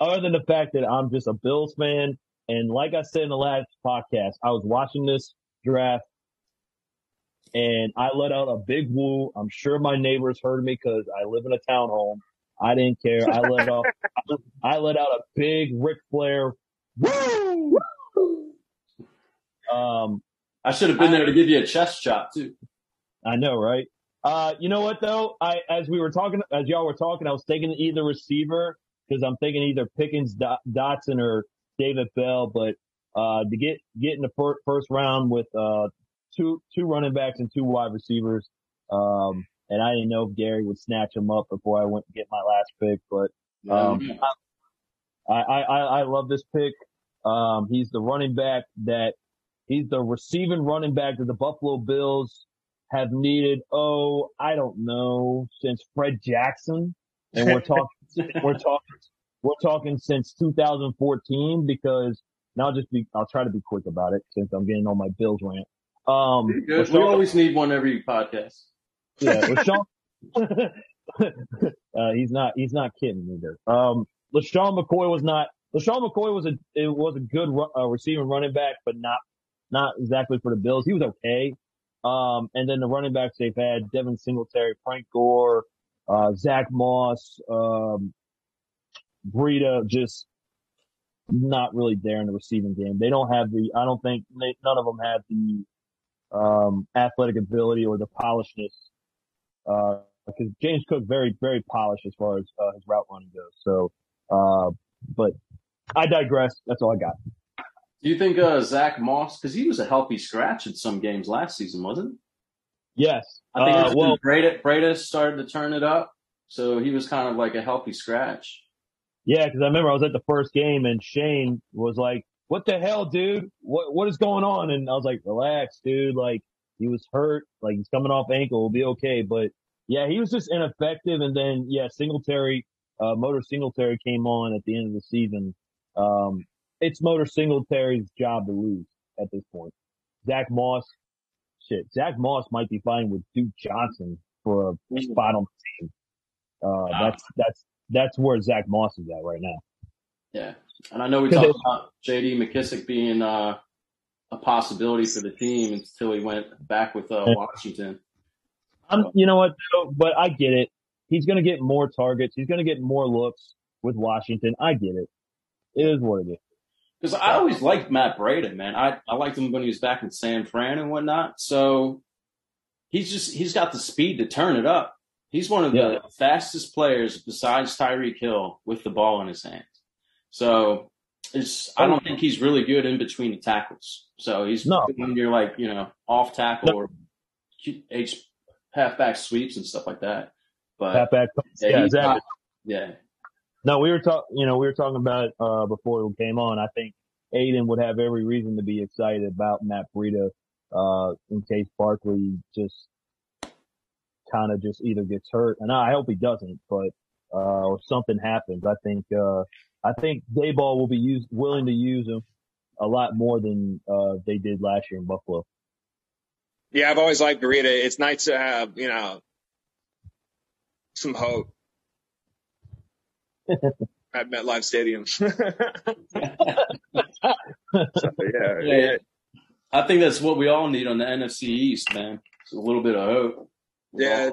other than the fact that I'm just a Bills fan, and like I said in the last podcast, I was watching this draft and I let out a big woo. I'm sure my neighbors heard me because I live in a townhome. I didn't care. I let out, (laughs) I let out a big Ric Flair woo. Um, I should have been there to give you a chest chop too. I know, right? Uh, you know what though? I, as we were talking, as y'all were talking, I was thinking either receiver because I'm thinking either Pickens, Dot- Dotson, or David Bell. But uh, to get get in the first round with uh two two running backs and two wide receivers, um, and I didn't know if Gary would snatch them up before I went get my last pick, but um, I, I, I I love this pick. Um, he's the running back that he's the receiving running back that the Buffalo Bills have needed. Oh, I don't know since Fred Jackson, and we're talking (laughs) we're talking we're talking since 2014 because now I'll just be I'll try to be quick about it since I'm getting on my Bills rant. Um, Good. We always need one every podcast. yeah, LeSean, (laughs) (laughs) uh, he's not, he's not kidding either. Um, LeSean McCoy was not, LeSean McCoy was a, it was a good uh, receiving running back, but not, not exactly for the Bills. He was okay. Um, and then the running backs they've had, Devin Singletary, Frank Gore, uh, Zach Moss, um, Breida, just, not really there in the receiving game. They don't have the. I don't think they, none of them have the um, athletic ability or the polishedness. Uh, because James Cook very very polished as far as uh, his route running goes. So, uh, but I digress. That's all I got. Do you think uh, Zach Moss, because he was a healthy scratch in some games last season, wasn't? he? Yes. I think uh, well, Breida, Breida started to turn it up, so he was kind of like a healthy scratch. Yeah, because I remember I was at the first game and Shane was like, "What the hell, dude? What what is going on?" And I was like, "Relax, dude. Like he was hurt. Like he's coming off ankle. We'll be okay." But yeah, he was just ineffective. And then yeah, Singletary, uh, Motor Singletary came on at the end of the season. Um, it's Motor Singletary's job to lose at this point. Zach Moss, shit, Zach Moss might be fighting with Duke Johnson for a spot on the team. Uh, wow. that's, that's, that's where Zach Moss is at right now. Yeah. And I know we talked (laughs) about JD McKissic being, uh, a possibility for the team until he went back with, uh, Washington. I'm, you know what, but I get it. He's going to get more targets. He's going to get more looks with Washington. I get it. It is what it is. Because I always liked Matt Breida, man. I, I liked him when he was back in San Fran and whatnot. So he's just, he's got the speed to turn it up. He's one of yeah. the fastest players besides Tyreek Hill with the ball in his hands. So it's, I don't think he's really good in between the tackles. So he's no. when you're like, you know, off tackle no. or H halfback sweeps and stuff like that. But halfback, yeah, yeah exactly. Not, yeah. No, we were talking, you know, we were talking about, uh, before we came on. I think Aiden would have every reason to be excited about Matt Breida, uh, in case Barkley just kind of just either gets hurt. And I hope he doesn't, but, uh, or something happens. I think, uh, I think Daboll will be used, willing to use him a lot more than, uh, they did last year in Buffalo. Yeah, I've always liked Breida. It's nice to have, you know, some hope (laughs) at MetLife Stadium. (laughs) so, yeah, yeah, I think that's what we all need on the NFC East, man. It's a little bit of hope. Yeah,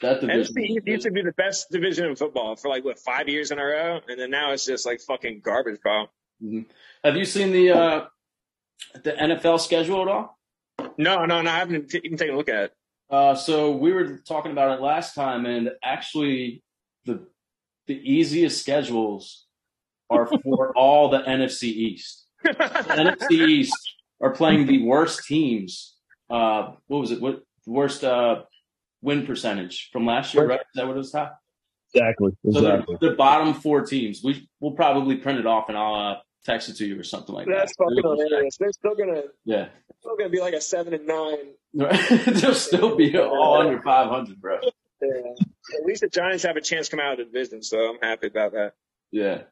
that division NFC used to be the best division in football for like what five years in a row, and then now it's just like fucking garbage, bro. Mm-hmm. Have you seen the uh, the NFL schedule at all? No, no, no. I haven't even taken a look at it. Uh, so we were talking about it last time, and actually, the the easiest schedules are for (laughs) all the NFC East. The NFC (laughs) East are playing the worst teams. Uh, what was it? What worst uh, win percentage from last year? Right? Is that what it was? Top? Exactly. Exactly. So the, the bottom four teams. We we'll probably print it off, and I'll uh, text it to you or something like That's that. That's fucking hilarious. They're still gonna yeah. Still gonna be like a seven and nine. (laughs) They'll still be all under five hundred, bro. Yeah. At least the Giants have a chance to come out of the division, so I'm happy about that. Yeah.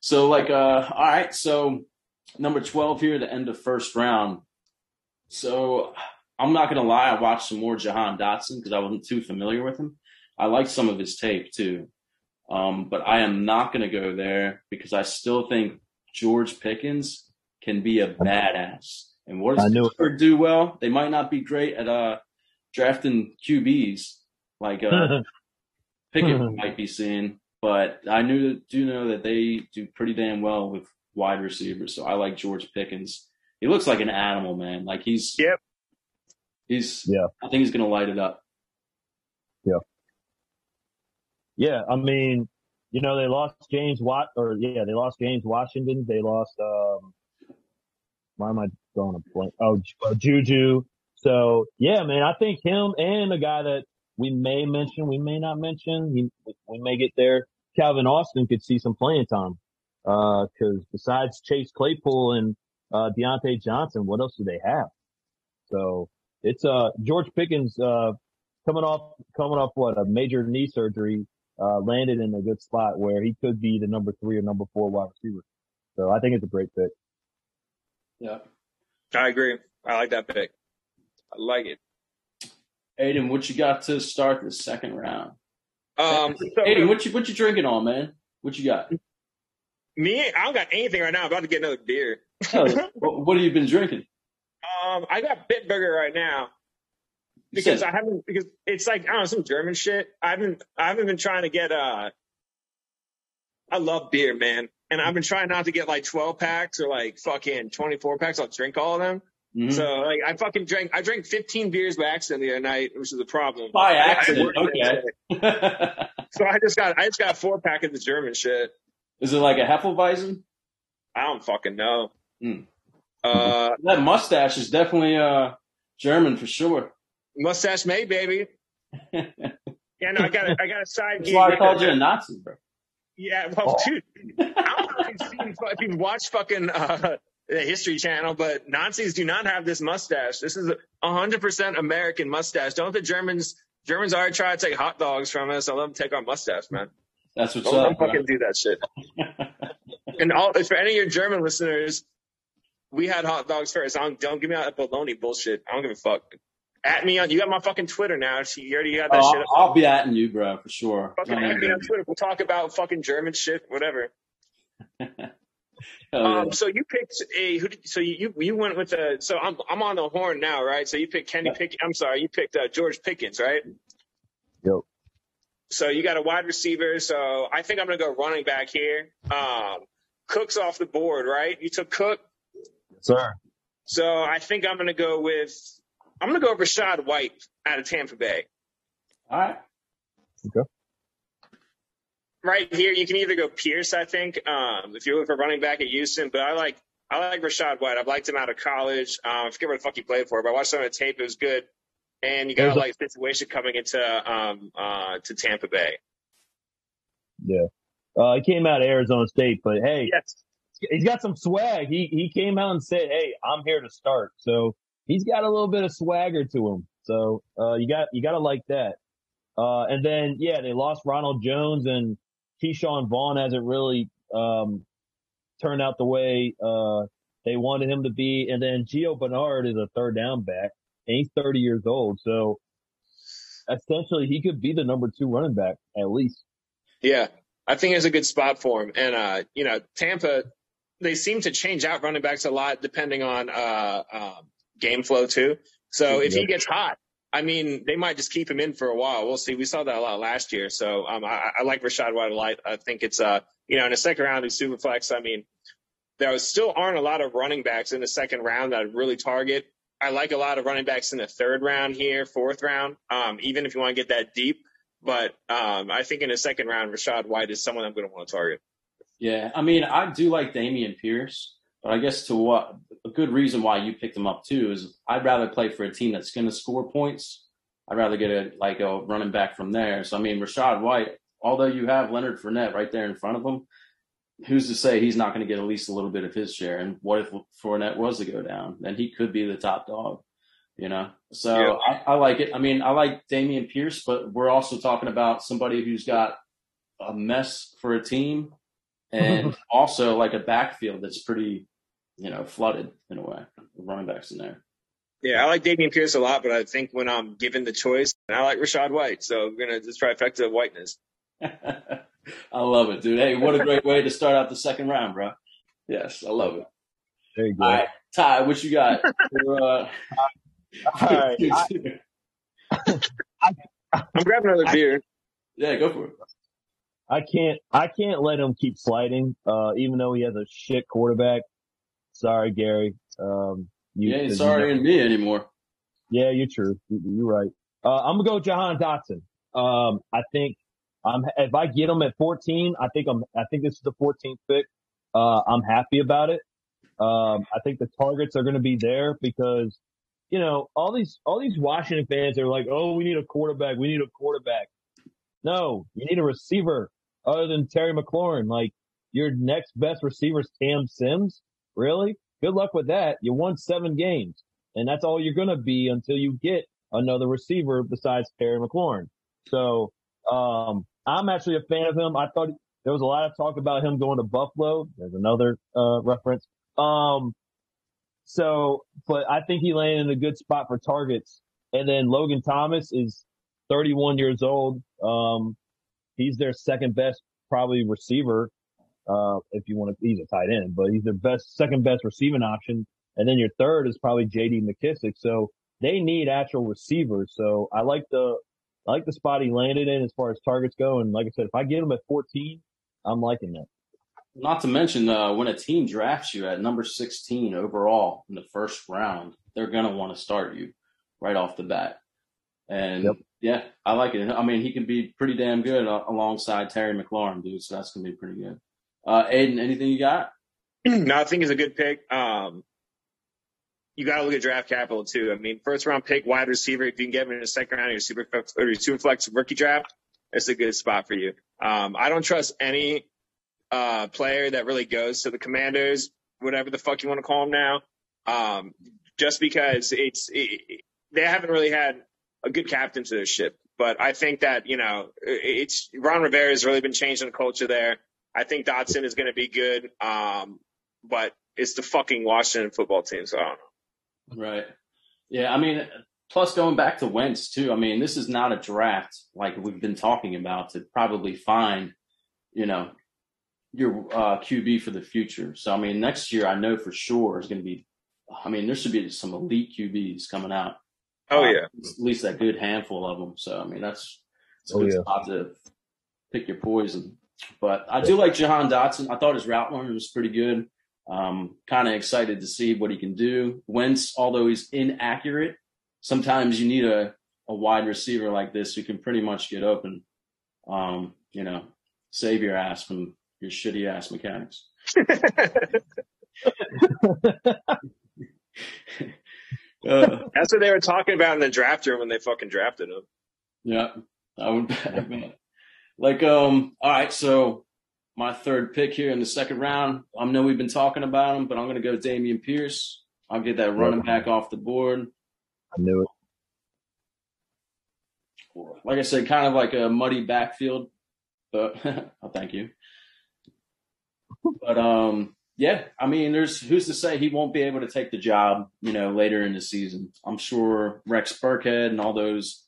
So like, uh, all right. So number twelve here, the end of first round. So I'm not gonna lie, I watched some more Jahan Dotson because I wasn't too familiar with him. I like some of his tape too. Um, but I am not going to go there because I still think George Pickens can be a badass. And what does Pittsburgh do well? They might not be great at uh, drafting QBs like uh, (laughs) Pickett (laughs) might be seeing, but I knew do know that they do pretty damn well with wide receivers. So I like George Pickens. He looks like an animal, man. Like he's yep. He's yeah. I think he's gonna light it up. Yeah. Yeah, I mean, you know, they lost James Watt, or yeah, they lost James Washington. They lost, um, why am I going to blank? Oh, uh, Juju. So yeah, man, I think him and a guy that we may mention, we may not mention, he, we may get there. Calvin Austin could see some playing time. Uh, cause besides Chase Claypool and, uh, Diontae Johnson, what else do they have? So it's, uh, George Pickens, uh, coming off, coming off what a major knee surgery uh, landed in a good spot where he could be the number three or number four wide receiver. So I think it's a great pick. Yeah. I agree. I like that pick. I like it. Aiden, what you got to start the second round? Um, (laughs) Aiden, what you what you drinking on, man? What you got? Me, I don't got anything right now. I'm about to get another beer. oh, what have you been drinking? Um, I got Bitburger right now because I haven't because it's like I don't know some German shit. I haven't I haven't been trying to get uh. I love beer, man. and I've been trying not to get like 12 packs or like fucking 24 packs. I'll drink all of them. Mhm. So like I fucking drank I drank 15 beers by accident the other night, which is a problem. By accident, worked the next okay. So I just got I just got four pack of the German shit. Is it like a Hefeweizen? I don't fucking know. Hmm. Uh, That mustache is definitely uh German for sure. mustache made, baby. (laughs) Yeah, no, I got a, I got a side gig. why I called you a Nazi, bro. Yeah, well, dude, I don't know if you've, seen, if you've watched fucking uh, the History Channel, but Nazis do not have this mustache. This is a 100% American mustache. Don't the Germans? Germans already try to take hot dogs from us. I let them take our mustache, man. That's what's Don't let them up. bro. fucking do that shit. (laughs) And all, for any of your German listeners, we had hot dogs first. I don't, don't give me that baloney bullshit. I don't give a fuck. At me on, you got my fucking Twitter now. You already got that Oh, shit. I'll, I'll be atting you, bro, for sure. Fucking Um, at me on Twitter. We'll talk about fucking German shit, whatever. hell (laughs) yeah. Um, so you picked a who? did- So you you went with a. So I'm I'm on the horn now, right? So you picked Kenny Pick. I'm sorry, you picked uh, George Pickens, right? Yep. So you got a wide receiver. So I think I'm gonna go running back here. Um, Cook's off the board, right? You took Cook. Sir. So I think I'm gonna go with I'm gonna go with Rachaad White out of Tampa Bay. All right. Okay. Right here, you can either go Pierce, I think, um, if you're looking for running back at Houston, but I like I like Rachaad White. I've liked him out of college. Um, I forget what the fuck he played for, but I watched some of the tape. It was good. And you got a a- like situation coming into um uh to Tampa Bay. Yeah. Uh, he came out of Arizona State, but hey, Yes. He's got some swag. He he came out and said, "Hey, I'm here to start." So he's got a little bit of swagger to him. So uh, you got you got to like that. Uh, and then yeah, they lost Ronald Jones and Ke'Shawn Vaughn hasn't really um, turned out the way uh, they wanted him to be. And then Gio Bernard is a third down back, and he's 30 years old. So essentially, he could be the number two running back at least. Yeah. I think it's a good spot for him. And uh, you know, Tampa, they seem to change out running backs a lot depending on uh, um game flow too. So if he gets hot, I mean, they might just keep him in for a while. We'll see. We saw that a lot last year. So um, I, I like Rachaad White a lot. I think it's uh, you know, in the second round of Superflex, I mean, there still aren't a lot of running backs in the second round that I'd really target. I like a lot of running backs in the third round here, fourth round, um, even if you want to get that deep. But um, I think in the second round, Rachaad White is someone I'm going to want to target. Yeah, I mean, I do like Dameon Pierce, but I guess to what a good reason why you picked him up too is I'd rather play for a team that's going to score points. I'd rather get a like a running back from there. So I mean, Rachaad White, although you have Leonard Fournette right there in front of him, who's to say he's not going to get at least a little bit of his share? And what if Fournette was to go down? Then he could be the top dog, you know. So Yeah. I, I like it. I mean, I like Dameon Pierce, but we're also talking about somebody who's got a mess for a team and (laughs) also like a backfield that's pretty, you know, flooded in a way. The running backs in there. Yeah, I like Dameon Pierce a lot, but I think when I'm given the choice, I like Rachaad White. So we're going to just trifecta of whiteness. (laughs) I love it, dude. Hey, what a great way to start out the second round, bro. Yes, I love it. There you go. All right, Ty, what you got? For, uh, (laughs) All right. I, I'm grabbing another beer. yeah, go for it. I can't I can't let him keep sliding, uh, even though he has a shit quarterback. Sorry, Gary. Um, you, You ain't sorry in me anymore. yeah, you're true. You- You're right. Uh, I'm gonna go Jahan Dotson. Um, I think I'm if I get him at 14, I think I'm I think this is the 14th pick. Uh, I'm happy about it. Um, I think the targets are going to be there because, you know, all these all these Washington fans are like, oh, we need a quarterback. We need a quarterback. No, you need a receiver other than Terry McLaurin. Like your next best receiver is Cam Sims. Really? Good luck with that. You won seven games, and that's all you're going to be until you get another receiver besides Terry McLaurin. So um, I'm actually a fan of him. I thought there was a lot of talk about him going to Buffalo. There's another uh, reference. Um, so, but I think he landed in a good spot for targets. And then Logan Thomas is 31 years old. Um, he's their second best probably receiver. Uh, if you want to, he's a tight end, but he's their best, second best receiving option. And then your third is probably JD McKissic. So they need actual receivers. So I like the, I like the spot he landed in as far as targets go. And like I said, if I get him at 14, I'm liking that. Not to mention, uh, when a team drafts you at number 16 overall in the first round, they're going to want to start you right off the bat. And yep. Yeah, I like it. I mean, he can be pretty damn good alongside Terry McLaurin, dude. So that's to be pretty good. Uh, Aiden, anything you got? (clears throat) no, I think a good pick. Um, you got to look at draft capital too. I mean, first round pick, wide receiver. If you can get him in the second round your super or your super flex rookie draft, it's a good spot for you. Um, I don't trust any uh, player that really goes to the Commanders, whatever the fuck you want to call them now, um, just because it's it, they haven't really had a good captain to their ship. But I think that you know it's Ron Rivera has really been changing the culture there. I think Dotson is going to be good, um, but it's the fucking Washington football team, so I don't know. Right. Yeah, I mean, plus going back to Wentz too. I mean, this is not a draft like we've been talking about to probably find, you know, your uh, QB for the future. So I mean, next year I know for sure is going to be. I mean, there should be some elite QBs coming out. Oh yeah, at least a good handful of them. So I mean, that's it's a oh, good yeah. spot to pick your poison. But I do like Jahan Dotson. I thought his route running was pretty good. Um, kind of excited to see what he can do. Wentz, although he's inaccurate, sometimes you need a, a wide receiver like this who can pretty much get open. Um, you know, save your ass from your shitty ass mechanics. (laughs) (laughs) uh, (laughs) That's what they were talking about in the draft room when they fucking drafted him. Yeah, I would. (laughs) man. Like, um, all right, so my third pick here in the second round. I know we've been talking about him, but I'm going to go Dameon Pierce. I'll get that running back off the board. I knew it. Like I said, kind of like a muddy backfield, but (laughs) oh, thank you but um, yeah, I mean, there's who's to say he won't be able to take the job, you know, later in the season. I'm sure Rex Burkhead and all those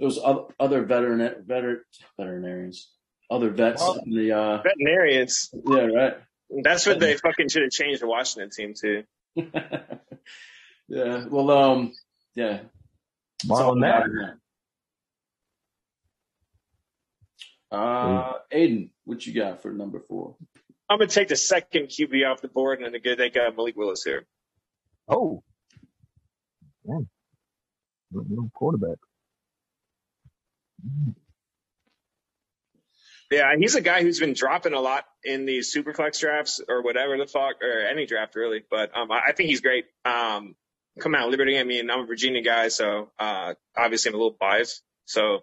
those other veteran veteran veterinarians, other vets well, the uh, veterinarians. Yeah, right. That's what they fucking should have changed the Washington team to. (laughs) yeah. Well, um, yeah. Marlon Mack. Uh, Aiden, what you got for number four? I'm gonna take the second QB off the board and then take uh, Malik Willis here. Oh, man, quarterback. Yeah, he's a guy who's been dropping a lot in these super flex drafts or whatever the fuck, or any draft really. But um, I think he's great. Um, come out Liberty. I mean, I'm a Virginia guy, so uh, obviously I'm a little biased. So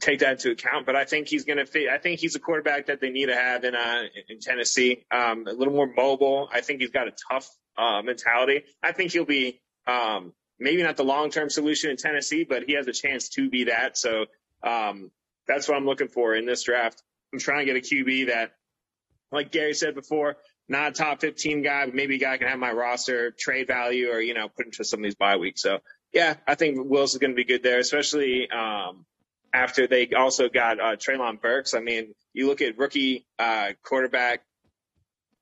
take that into account. But I think he's going to fit. I think he's a quarterback that they need to have in uh, in Tennessee. Um, a little more mobile. I think he's got a tough uh, mentality. I think he'll be um, maybe not the long term solution in Tennessee, but he has a chance to be that. So um, that's what I'm looking for in this draft. I'm trying to get a QB that, like Gary said before, not a top 15 guy, but maybe a guy can have my roster trade value or you know put into some of these bye weeks. So yeah, I think Wills is going to be good there, especially um, after they also got uh, Treylon Burks. I mean, you look at rookie uh, quarterback,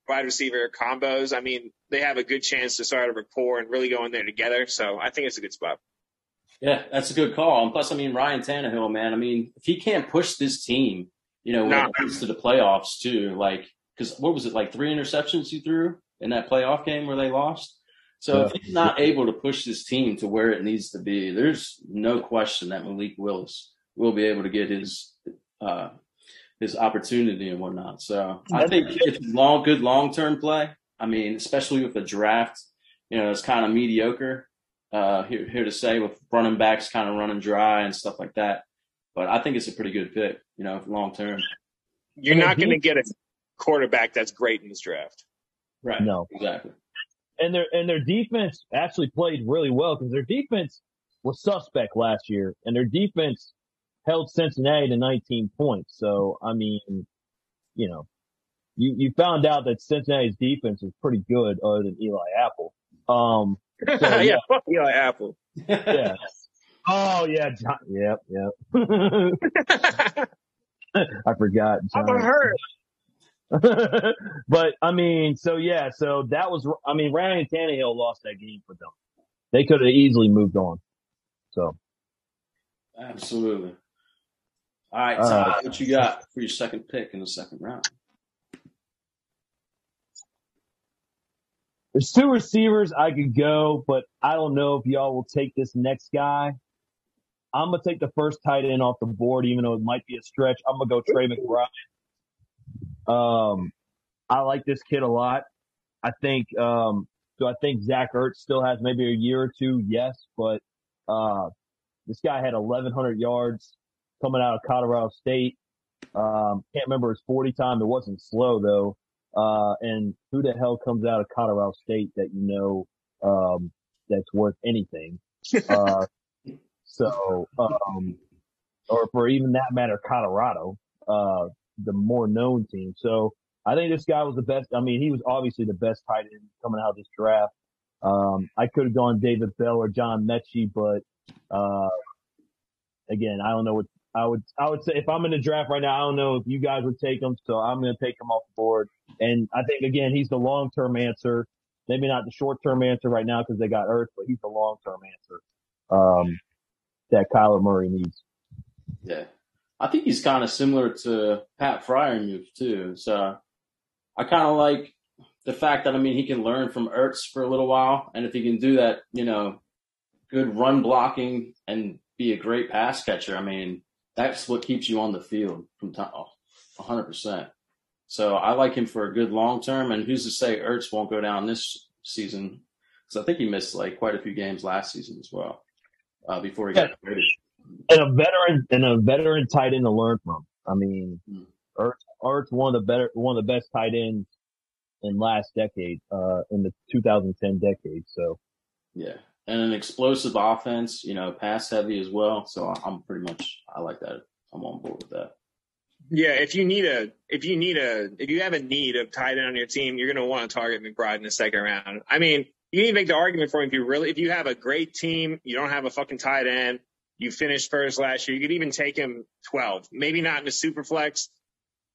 wide receiver combos. I mean, they have a good chance to start a rapport and really go in there together. So I think it's a good spot. Yeah, that's a good call. And plus, I mean, Ryan Tannehill, man. I mean, if he can't push this team, you know, when nah. it comes to the playoffs too, like, because what was it, like three interceptions he threw in that playoff game where they lost? So yeah. if he's not able to push this team to where it needs to be, there's no question that Malik Willis will be able to get his uh, his opportunity and whatnot. So I think it's long, good long term play. I mean, especially with the draft, you know, it's kind of mediocre. Uh, here, here to say with running backs kind of running dry and stuff like that. But I think it's a pretty good pick, you know, long term. You're not going to get a quarterback that's great in this draft. Right. No. Exactly. And their and their defense actually played really well because their defense was suspect last year, and their defense held Cincinnati to 19 points. So, I mean, you know, you, you found out that Cincinnati's defense was pretty good other than Eli Apple. Um, (laughs) so, yeah, yeah, fuck Eli Apple. yeah. (laughs) Oh yeah, John, yep, yep. (laughs) I forgot. John. I'm hurt. but I mean, so yeah, so that was. I mean, Ryan Tannehill lost that game for them. They could have easily moved on. So. Absolutely. All right, Todd, what you got for your second pick in the second round? There's two receivers I could go, but I don't know if y'all will take this next guy. I'm gonna take the first tight end off the board, even though it might be a stretch. I'm gonna go Trey McBride. Um, I like this kid a lot. I think. Um, do I think Zach Ertz still has maybe a year or two? Yes, but uh, this guy had 1,100 yards coming out of Colorado State. Um, can't remember his 40 time. It wasn't slow though. Uh, and who the hell comes out of Colorado State that you know, um, that's worth anything? (laughs) Uh, so, um, or for even that matter, Colorado, uh, the more known team. So I think this guy was the best. I mean, he was obviously the best tight end coming out of this draft. Um, I could have gone David Bell or John Metchie, but, uh, again, I don't know what I would, I would say if I'm in the draft right now, I don't know if you guys would take him. So I'm going to take him off the board. And I think again, he's the long-term answer. Maybe not the short-term answer right now because they got Ertz, but he's the long-term answer. Um, that Kyler Murray needs. Yeah. I think he's kind of similar to Pat Freiermuth too. So I kind of like the fact that, I mean, he can learn from Ertz for a little while. And if he can do that, you know, good run blocking and be a great pass catcher, I mean, that's what keeps you on the field from time, oh, 100%. So I like him for a good long term. And who's to say Ertz won't go down this season? Because I think he missed like quite a few games last season as well uh, before he got traded. And a veteran and a veteran tight end to learn from. I mean, hmm. Ertz, Ertz one of the better, one of the best tight ends in last decade, uh, in the 2010 decade. So, yeah, and an explosive offense, you know, pass heavy as well. So I'm pretty much, I like that. I'm on board with that. Yeah, if you need a, if you need a, if you have a need of tight end on your team, you're going to want to target McBride in the second round. I mean, you can even make the argument for him if you really, if you have a great team, you don't have a fucking tight end, you finished first last year, you could even take him 12. Maybe not in a super flex,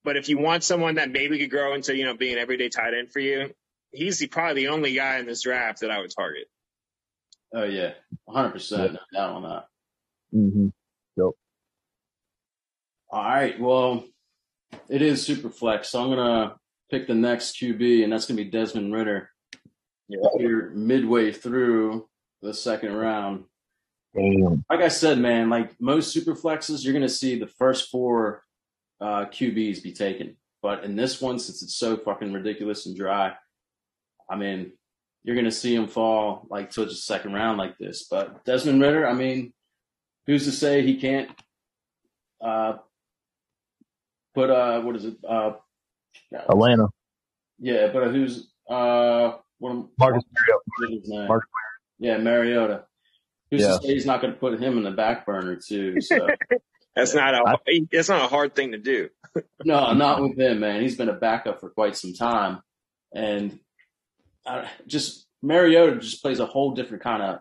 but if you want someone that maybe could grow into, you know, being everyday tight end for you, he's the, probably the only guy in this draft that I would target. Oh yeah, 100 percent, no doubt on that. Mm-hmm. Yep. All right, well, it is super flex, so I'm gonna pick the next QB, and that's gonna be Desmond Ridder. Yeah. Here midway through the second round. Damn. Like I said, man, like most super flexes, you're gonna see the first four uh, QBs be taken, but in this one, since it's so fucking ridiculous and dry, I mean, you're going to see him fall like to the second round like this. But Desmond Ridder, I mean, who's to say he can't uh, put uh, what is it? Uh, Atlanta. Yeah, but who's uh, what, Marcus Mariota. Marcus Yeah, Mariota. Who's yeah. to say he's not going to put him in the back burner too? So. (laughs) that's not a that's not a hard thing to do. no, not with him, man. He's been a backup for quite some time, and uh, just Mariota just plays a whole different kind of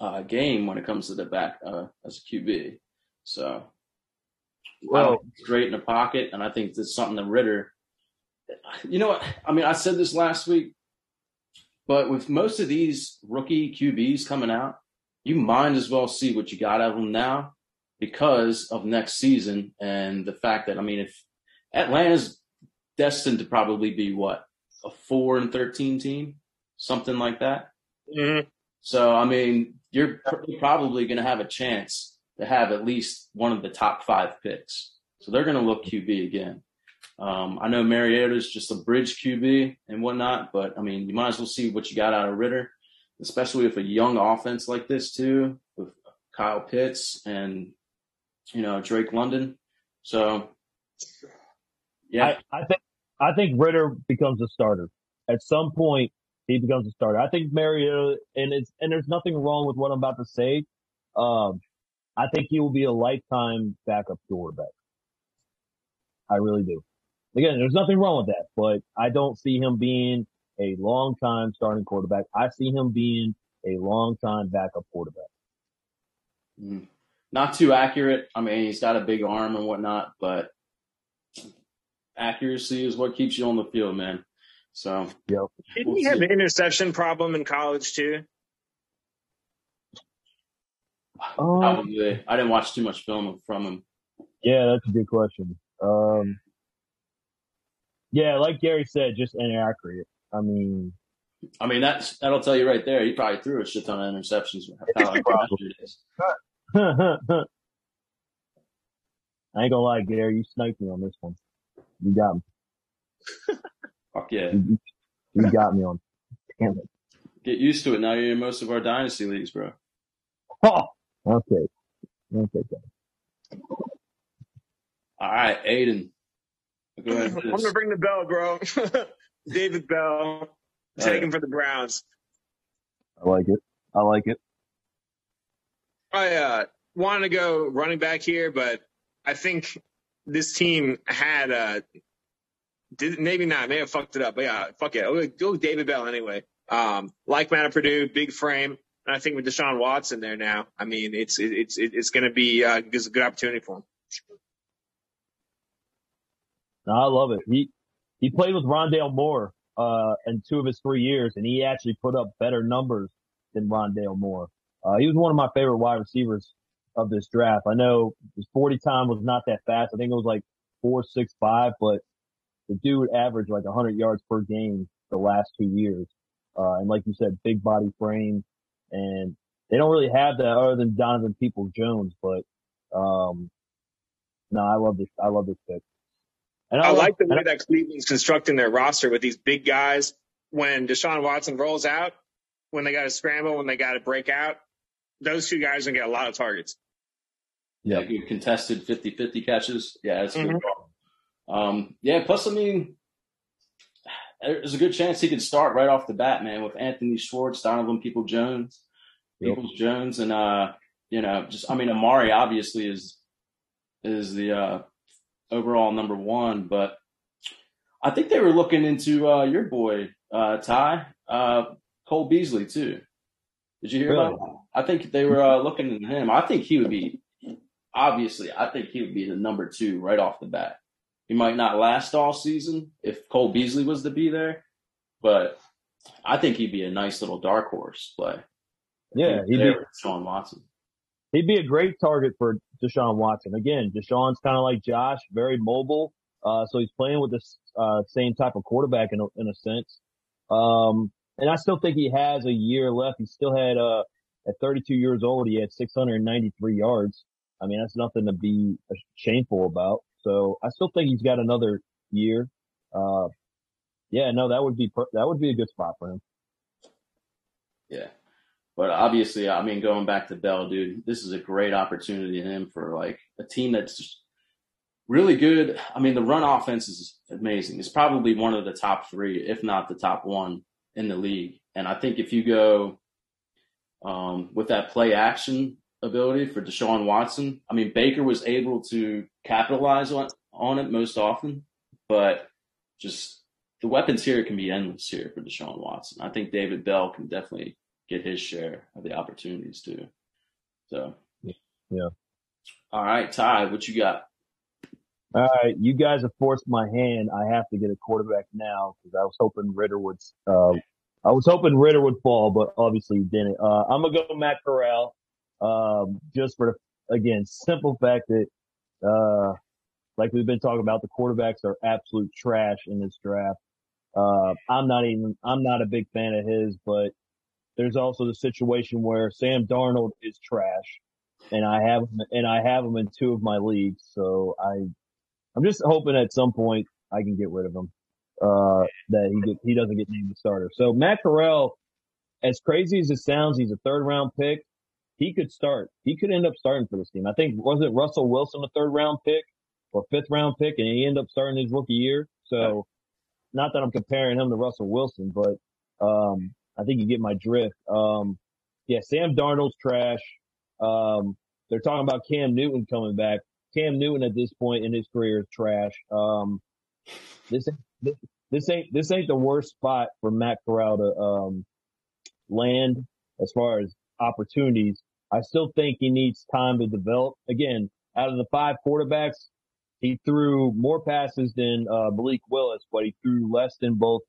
uh, game when it comes to the back uh, as a QB. So, well, great in the pocket, and I think that's something that Ridder. You know what? I mean, I said this last week, but with most of these rookie QBs coming out, you might as well see what you got out of them now because of next season and the fact that I mean, if Atlanta's destined to probably be what a four and thirteen team, something like that. Mm-hmm. So I mean, you're probably going to have a chance to have at least one of the top five picks. So they're going to look QB again. Um, I know Mariota's just a bridge QB and whatnot, but I mean, you might as well see what you got out of Ridder, especially with a young offense like this too, with Kyle Pitts and you know Drake London. So yeah, I, I think I think Ridder becomes a starter. At some point, he becomes a starter. I think Mariota, and it's, and there's nothing wrong with what I'm about to say. Um, I think he will be a lifetime backup quarterback. I really do. Again, there's nothing wrong with that, but I don't see him being a long time starting quarterback. I see him being a long time backup quarterback. Mm. Not too accurate. I mean, he's got a big arm and whatnot, but accuracy is what keeps you on the field, man. So, yep. Didn't we'll he have an interception problem in college too? Um, Probably. I didn't watch too much film from him. Yeah, that's a good question. Um, yeah, like Gary said, just inaccurate. I mean, I mean, that's that'll tell you right there. He probably threw a shit ton of interceptions. (laughs) (laughs) I ain't gonna lie, Gary. You sniped me on this one. You got me. (laughs) Fuck yeah. You, you got me on. Damn it. Get used to it. Now you're in most of our dynasty leagues, bro. (laughs) Oh, okay. Okay. All right, Aiden. Go ahead. I'm gonna bring the bell, bro. (laughs) David Bell, taking right. for the Browns. I like it. I like it. I uh, wanted to go running back here, but I think this team had uh, did maybe not, may have fucked it up, but yeah, fuck it. Go David Bell anyway. Um, like Matt at Purdue, big frame. And I think with Deshaun Watson there now, I mean, it's, it's, it's going to be, uh, it's a good opportunity for him. No, I love it. He, he played with Rondale Moore, uh, in two of his three years and he actually put up better numbers than Rondale Moore. Uh, he was one of my favorite wide receivers of this draft. I know his 40 time was not that fast. I think it was like four, six, five, but the dude averaged like 100 yards per game the last two years. Uh, and like you said, big body frame, and they don't really have that other than Donovan Peoples Jones. But um, no, I love this. I love this pick. And I, I love, like the way that Cleveland's constructing their roster with these big guys. When Deshaun Watson rolls out, when they got to scramble, when they got to break out, those two guys are gonna get a lot of targets. Yeah, good contested 50-50 catches. Yeah, that's mm-hmm. good. Um, yeah, plus I mean, there's a good chance he could start right off the bat, man, with Anthony Schwartz, Donovan People Jones, yep. Peoples Jones, and uh, you know, just I mean, Amari obviously is is the uh, overall number one, but I think they were looking into uh, your boy uh, Ty uh, Cole Beasley too. Did you hear really? about that? I think they were uh, looking at him. I think he would be obviously. I think he would be the number two right off the bat. He might not last all season if Cole Beasley was to be there, but I think he'd be a nice little dark horse play. Yeah, he'd be Sean Watson. He'd be a great target for Deshaun Watson. Again, Deshaun's kind of like Josh, very mobile. Uh, so he's playing with the uh, same type of quarterback in a, in a sense. Um, and I still think he has a year left. He still had, uh, at 32 years old, he had 693 yards. I mean, that's nothing to be shameful about. So I still think he's got another year. Uh, yeah, no, that would be, that would be a good spot for him. Yeah. But obviously, I mean, going back to Bell, dude, this is a great opportunity to him for like a team that's really good. I mean, the run offense is amazing. It's probably one of the top three, if not the top one in the league. And I think if you go um, with that play action ability for Deshaun Watson. I mean, Baker was able to capitalize on, on it most often, but just the weapons here can be endless here for Deshaun Watson. I think David Bell can definitely get his share of the opportunities too. So, yeah. All right, Ty, what you got? All right, you guys have forced my hand. I have to get a quarterback now because I was hoping Ridder would. Uh, I was hoping Ridder would fall, but obviously he didn't. Uh, I'm gonna go Matt Corral. Um, just for again, simple fact that, uh, like we've been talking about, the quarterbacks are absolute trash in this draft. Uh, I'm not even, I'm not a big fan of his, but there's also the situation where Sam Darnold is trash and I have, and I have him in two of my leagues. So I, I'm just hoping at some point I can get rid of him, uh, that he get, he doesn't get named the starter. So Matt Corral, as crazy as it sounds, he's a third round pick he could start. He could end up starting for this team. I think was it Russell Wilson, a third round pick or fifth round pick, and he ended up starting his rookie year. So, not that I'm comparing him to Russell Wilson, but um, I think you get my drift. Um, yeah, Sam Darnold's trash. Um, they're talking about Cam Newton coming back. Cam Newton at this point in his career is trash. Um, this, this ain't this ain't the worst spot for Matt Corral to um, land as far as opportunities. I still think he needs time to develop. Again, out of the five quarterbacks, he threw more passes than uh, Malik Willis, but he threw less than both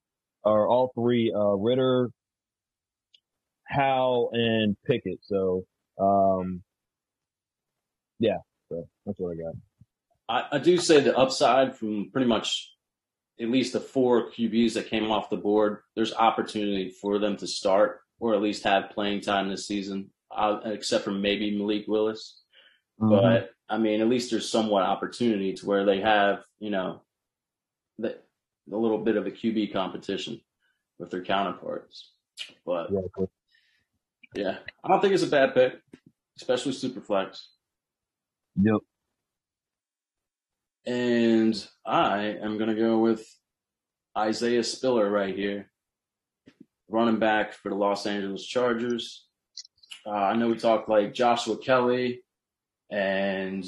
or all three uh, Ridder, Howe, and Pickett. So, um, yeah, so that's what I got. I, I do say the upside from pretty much at least the four QBs that came off the board, there's opportunity for them to start or at least have playing time this season, uh, except for maybe Malik Willis. Mm-hmm. But I mean, at least there's somewhat opportunity to where they have, you know, the, a little bit of a QB competition with their counterparts. But yeah, yeah, I don't think it's a bad pick, especially Superflex. Yep. And I am going to go with Isaiah Spiller right here, running back for the Los Angeles Chargers. Uh, I know we talked like Joshua Kelley and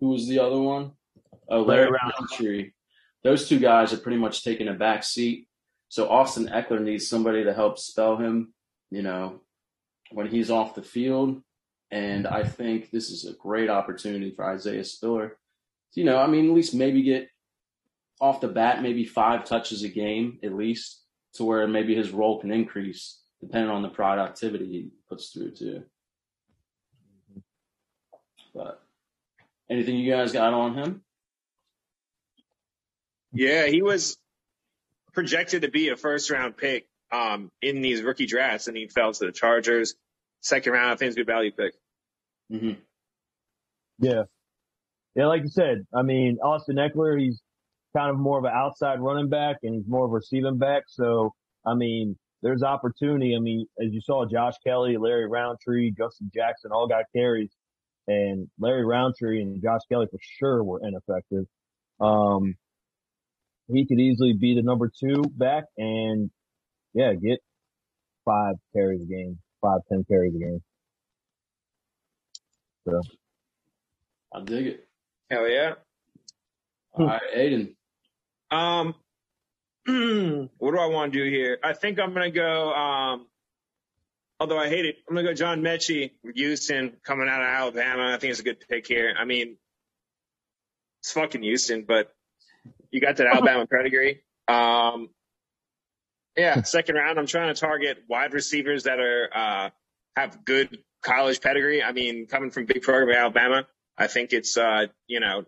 who was the other one? Oh, Larry Rountree. Those two guys are pretty much taking a back seat. So Austin Ekeler needs somebody to help spell him, you know, when he's off the field. And I think this is a great opportunity for Isaiah Spiller. You know, I mean, at least maybe get off the bat, maybe five touches a game at least, to where maybe his role can increase depending on the productivity he puts through too. But anything you guys got on him? Yeah, he was projected to be a first round pick um, in these rookie drafts, and he fell to the Chargers second round. I think it's a good value pick. Mm-hmm. Yeah. Yeah, like you said, I mean, Austin Ekeler, he's kind of more of an outside running back and he's more of a receiving back. So, I mean, there's opportunity. I mean, as you saw, Josh Kelley, Larry Rountree, Justin Jackson all got carries and Larry Rountree and Josh Kelley for sure were ineffective. Um, he could easily be the number two back and yeah, get five carries a game five, ten carries a game. So I dig it. Hell yeah. All right, Aiden. Um, (clears throat) what do I want to do here? I think I'm gonna go. Um, although I hate it, I'm gonna go John Metchie, Houston, coming out of Alabama. I think it's a good pick here. I mean, it's fucking Houston, but you got that (laughs) Alabama pedigree. Um, yeah, second round. I'm trying to target wide receivers that are uh, have good college pedigree. I mean, coming from big program Alabama, I think it's uh, you know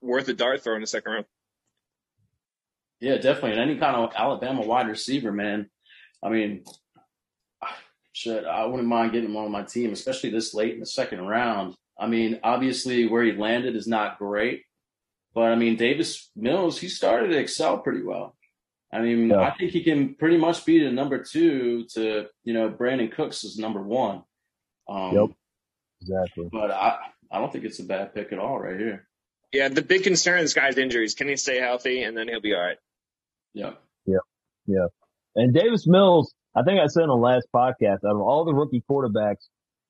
worth a dart throw in the second round. Yeah, definitely. And any kind of Alabama wide receiver, man. I mean, shit, I wouldn't mind getting him on my team, especially this late in the second round. I mean, obviously where he landed is not great, but I mean, Davis Mills, he started to excel pretty well. I mean, yeah. I think he can pretty much be the number two to, you know, Brandin Cooks is number one. Um, yep. Exactly. But I, I don't think it's a bad pick at all right here. Yeah. The big concern this guy's injuries. Can he stay healthy and then he'll be all right? Yeah. Yeah. Yeah. And Davis Mills, I think I said in the last podcast, out of all the rookie quarterbacks,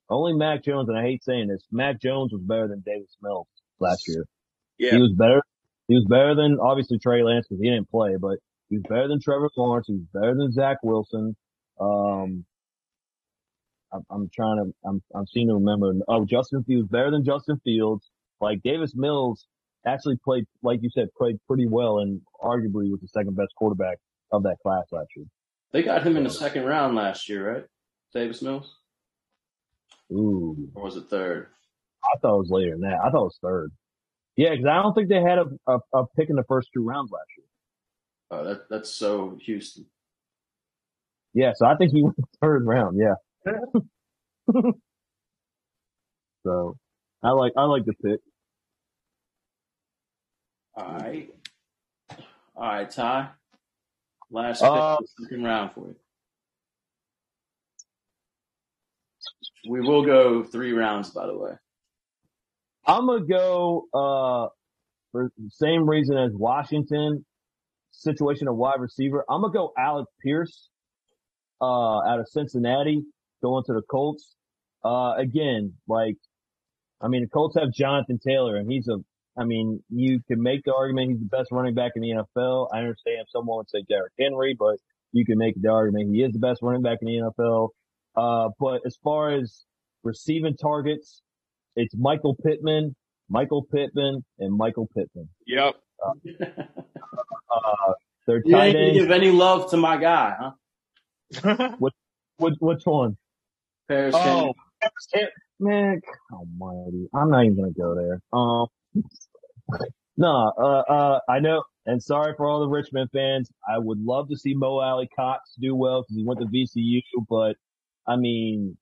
only Mac Jones, and I hate saying this, Mac Jones was better than Davis Mills last year. Yeah. He was better. He was better than obviously Trey Lance because he didn't play, but He's better than Trevor Lawrence. He's better than Zach Wilson. Um, I'm, I'm trying to, I'm, I'm seeing to remember. Oh, Justin Fields better than Justin Fields. Like Davis Mills actually played, like you said, played pretty well and arguably was the second best quarterback of that class last year. They got him in the second round last year, right? Davis Mills? Ooh. Or was it third? I thought it was later than that. I thought it was third. Yeah, because I don't think they had a, a, a pick in the first two rounds last year. Oh, that that's so Houston. Yeah, so I think he went third round. Yeah. (laughs) so I like I like the pick. All right. All right, Ty. Last pick uh, second round for you. We will go three rounds, by the way. I'm gonna go uh for the same reason as Washington situation of wide receiver. I'm gonna go Alec Pierce, uh, out of Cincinnati, going to the Colts. Uh, again, like, I mean, the Colts have Jonathan Taylor and he's a, I mean, you can make the argument he's the best running back in the NFL. I understand someone would say Derrick Henry, but you can make the argument he is the best running back in the NFL. Uh, but as far as receiving targets, it's Michael Pittman, Michael Pittman, and Michael Pittman. Yep. Uh, (laughs) uh, their you tight didn't give any love to my guy, huh? (laughs) which, which, which one? Paris oh, man, almighty. I'm not even going to go there. Um, (laughs) No, uh, uh, I know, and sorry for all the Richmond fans. I would love to see Mo Alie-Cox do well because he went to VCU, but I mean,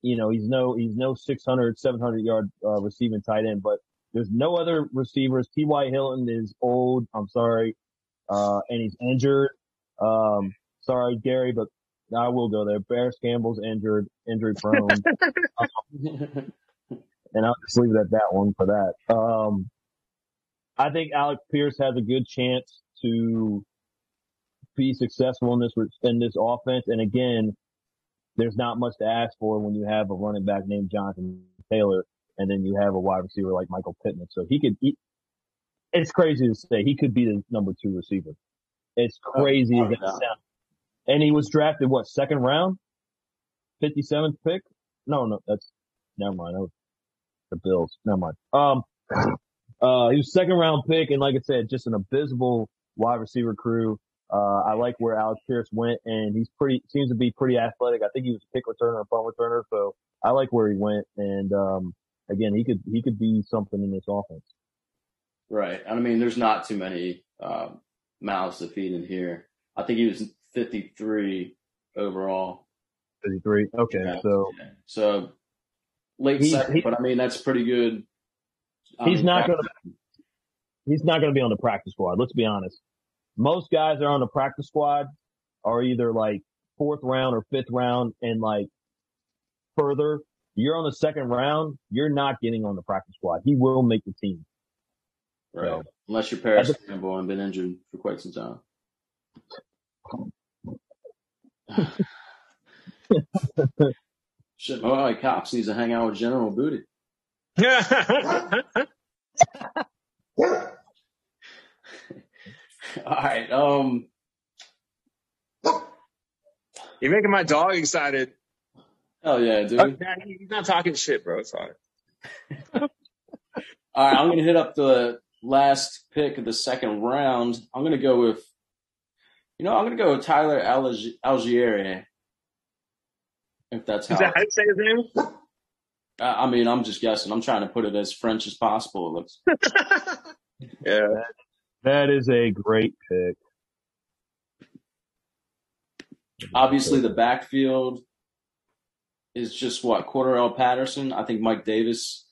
you know, he's no, he's no 600, 700 yard, uh, receiving tight end, but there's no other receivers. T.Y. Hilton is old. I'm sorry. Uh, and he's injured. Um, sorry, Gary, but I will go there. Parris Campbell's injured, injury prone. (laughs) um, and I'll just leave it at that one for that. Um, I think Alec Pierce has a good chance to be successful in this in this offense. And again, there's not much to ask for when you have a running back named Jonathan Taylor, and then you have a wide receiver like Michael Pittman. So he could. He, it's crazy to say he could be the number two receiver. It's crazy oh, as sounds. And he was drafted what second round, fifty seventh pick? No, no, that's never mind. That was the Bills. Never mind. Um, uh, he was second round pick, and like I said, just an abysmal wide receiver crew. Uh, I like where Alex Pierce went, and he's pretty seems to be pretty athletic. I think he was a kick returner, a punt returner, so I like where he went. And um, again, he could he could be something in this offense. Right. I mean, there's not too many uh, mouths to feed in here. I think he was 53 overall. 53. Okay, yeah. so yeah. so late he, second, he, but I mean that's pretty good. I he's mean, not going to. He's not going to be on the practice squad. Let's be honest. Most guys are on the practice squad are either like fourth round or fifth round, and like further, you're on the second round. You're not getting on the practice squad. He will make the team. Right. So, Unless you're Parris Campbell and been injured for quite some time. (laughs) Shit, oh, like Cox needs to hang out with General Booty. (laughs) (laughs) All right. Um. You're making my dog excited. Oh yeah, dude. He's not talking shit, bro. It's Sorry. All right, I'm gonna hit up the last pick of the second round. I'm gonna go with, you know, I'm gonna go with Tyler Algieri. If that's how. Is that how you say his name? (laughs) I mean, I'm just guessing. I'm trying to put it as French as possible. It looks. (laughs) yeah. That is a great pick. Obviously, the backfield is just what Cordarrelle Patterson. I think Mike Davis.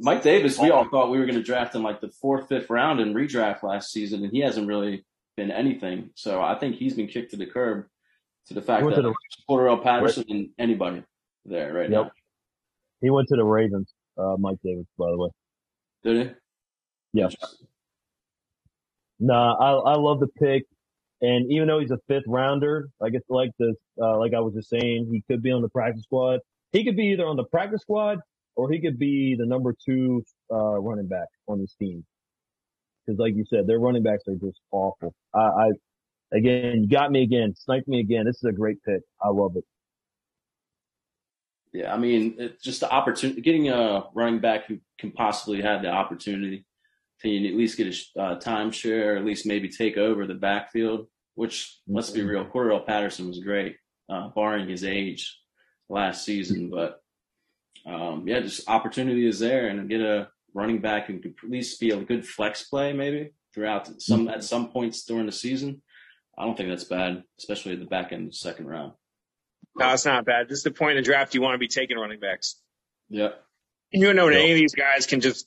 Mike Davis, we all thought we were going to draft in like the fourth, fifth round in redraft last season, and he hasn't really been anything. So I think he's been kicked to the curb to the fact that the, Cordarrelle Patterson right. and anybody there right yep. now. He went to the Ravens, uh, Mike Davis, by the way. Did he? Yeah. Nah, I I love the pick, and even though he's a fifth rounder, I guess like this, uh, like I was just saying, he could be on the practice squad. He could be either on the practice squad or he could be the number two uh, running back on this team. Because, like you said, their running backs are just awful. I, I again, you got me again, sniped me again. This is a great pick. I love it. Yeah, I mean, it's just the opportunity, getting a running back who can possibly have the opportunity to at least get a uh, timeshare, or at least maybe take over the backfield? Which, let's be mm-hmm. real, Cordarrelle Patterson was great, uh, barring his age last season. But um, yeah, just opportunity is there, and get a running back who could at least be a good flex play maybe throughout some mm-hmm. at some points during the season. I don't think that's bad, especially at the back end of the second round. No, it's not bad. Just the point of draft you want to be taking running backs. Yeah. You know, yep. any of these guys can just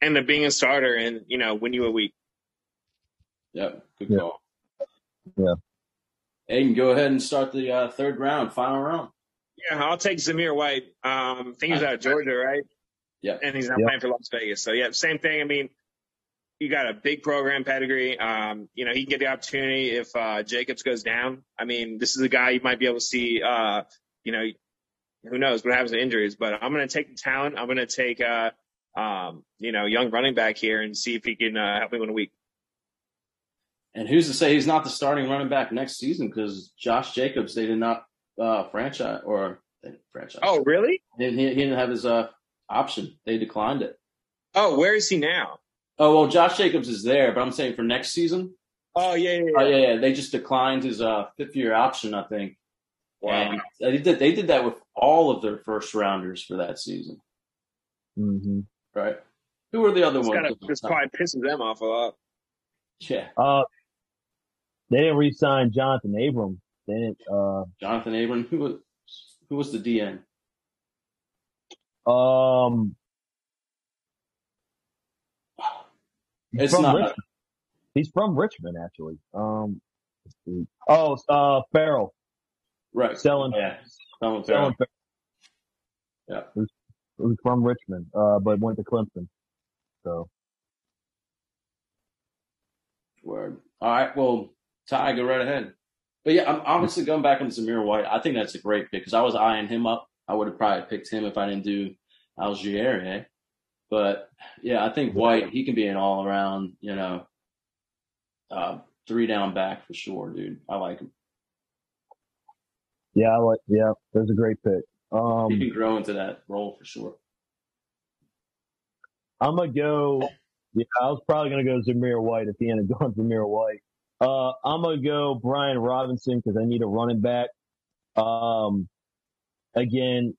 end up being a starter and you know win you a week. Yep, good yeah. call. Yeah. Aiden, go ahead and start the uh, third round, final round. Yeah, I'll take Zamir White. Um, I think he's out of Georgia, right? Yeah. And he's not yep. playing for Las Vegas. So yeah, same thing. I mean, you got a big program pedigree. Um, you know, he can get the opportunity if uh, Jacobs goes down. I mean, this is a guy you might be able to see. Uh, you know, who knows what happens to injuries? But I'm going to take the talent. I'm going to take uh, um, you know, young running back here and see if he can uh, help me win a week. And who's to say he's not the starting running back next season? Because Josh Jacobs, they did not uh, franchise or franchise. Oh, really? He, he, didn't have his uh, option. They declined it. Oh, where is he now? Oh well, Josh Jacobs is there, but I'm saying for next season. Oh yeah, yeah, yeah. Oh, yeah, yeah. They just declined his uh, fifth year option, I think. Wow. And they did they did that with all of their first rounders for that season. Mm-hmm right? Who are the other This ones? kind of just probably pisses them off a lot. Yeah, Uh, they didn't re-sign Johnathan Abram. They. Uh, Johnathan Abram. Who was who was the DN? um, It's from not. Richmond. He's from Richmond, actually. Um, oh, uh, Ferrell Right. selling, Yeah. Selling. Ferrell. Ferrell. Yeah. Who's, who's from Richmond, uh, but went to Clemson. So Word. All right. Well, Ty, go right ahead. But yeah, I'm obviously going back on Zamir White. I think that's a great pick because I was eyeing him up. I would have probably picked him if I didn't do Algier. But yeah, I think White, he can be an all around, you know, uh, three down back for sure, dude. I like him. yeah, I like. Yeah, that's a great pick. Um, He can grow into that role for sure. I'm gonna go. Yeah, I was probably gonna go Zamir White at the end of (laughs) going Zamir White. Uh, I'm gonna go Brian Robinson because I need a running back. Um, again,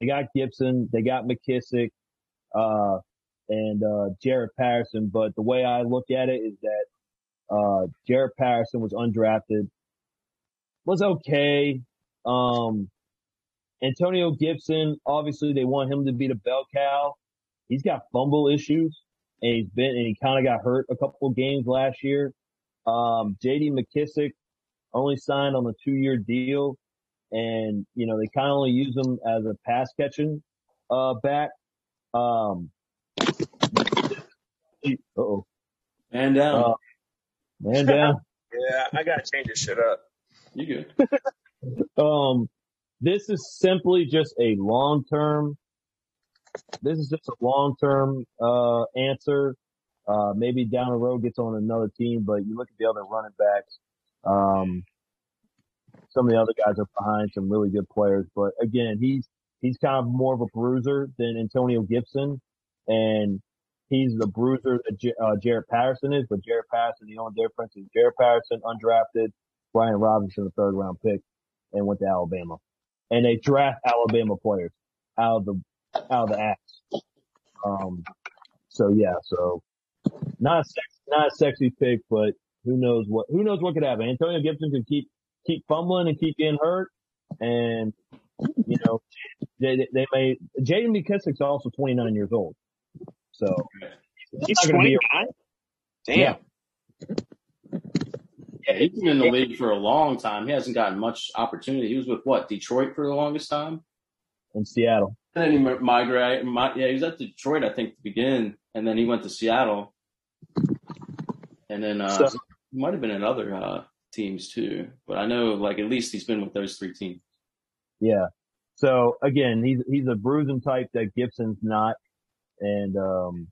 they got Gibson, they got McKissic, uh, and uh, Jaret Patterson. But the way I look at it is that uh, Jaret Patterson was undrafted, was okay. Um, Antonio Gibson, obviously they want him to be the bell cow. He's got fumble issues and he's been, and he kind of got hurt a couple games last year. Um, JD McKissic only signed on a two year deal and, you know, they kind of only use him as a pass catching, uh, back. Um, oh, Man down. Uh, man down. (laughs) Yeah, I gotta change this shit up. you good. (laughs) Um, this is simply just a long term. This is just a long term uh, answer. Uh, maybe down the road gets on another team, but you look at the other running backs. Um, some of the other guys are behind some really good players, but again, he's he's kind of more of a bruiser than Antonio Gibson, and he's the bruiser that J- uh, Jaret Patterson is. But Jaret Patterson, the only difference is Jaret Patterson undrafted, Brian Robinson, the third round pick, and went to Alabama, and they draft Alabama players out of the out of the ass. Um, so yeah, so not a sex, not a sexy pick, but who knows what who knows what could happen. Antonio Gibson could keep keep fumbling and keep getting hurt, and you know they they may. JD McKissic's also 29 years old, so He's not 29? Damn. Yeah. Yeah, he's been in the league for a long time. He hasn't gotten much opportunity. He was with what Detroit for the longest time, in Seattle. and then he migrated. Yeah, he was at Detroit, I think, to begin, and then he went to Seattle, and then uh, So- he might have been in other uh, teams too. But I know, like, at least he's been with those three teams. Yeah. So again, he's he's a bruising type that Gibson's not, and um,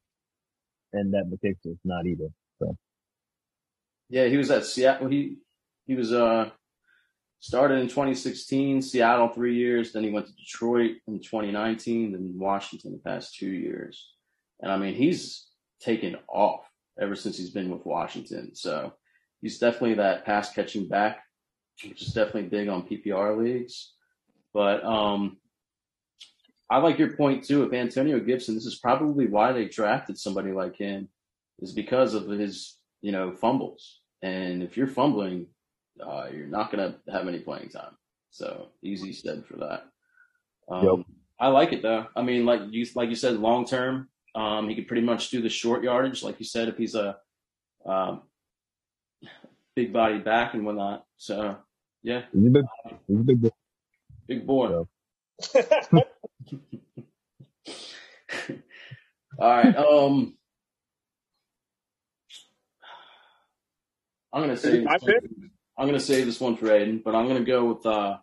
and that McKissic's not either. Yeah, he was at Seattle. He he was uh started in 2016, Seattle three years. Then he went to Detroit in 2019, then Washington the past two years. And I mean, he's taken off ever since he's been with Washington. So he's definitely that pass catching back, which is definitely big on PPR leagues. But um, I like your point too. If Antonio Gibson, this is probably why they drafted somebody like him, is because of his you know fumbles. And if you're fumbling, uh, you're not going to have any playing time. So easy said for that. Um, Yep. I like it though. I mean, like you like you said, long term, um, he could pretty much do the short yardage, like you said, if he's a um, big body back and whatnot. So yeah, He's a big, he's a big boy. big boy. Yeah. (laughs) All right. Um, I'm gonna say? I'm gonna save this one for Aiden, but I'm gonna go with uh,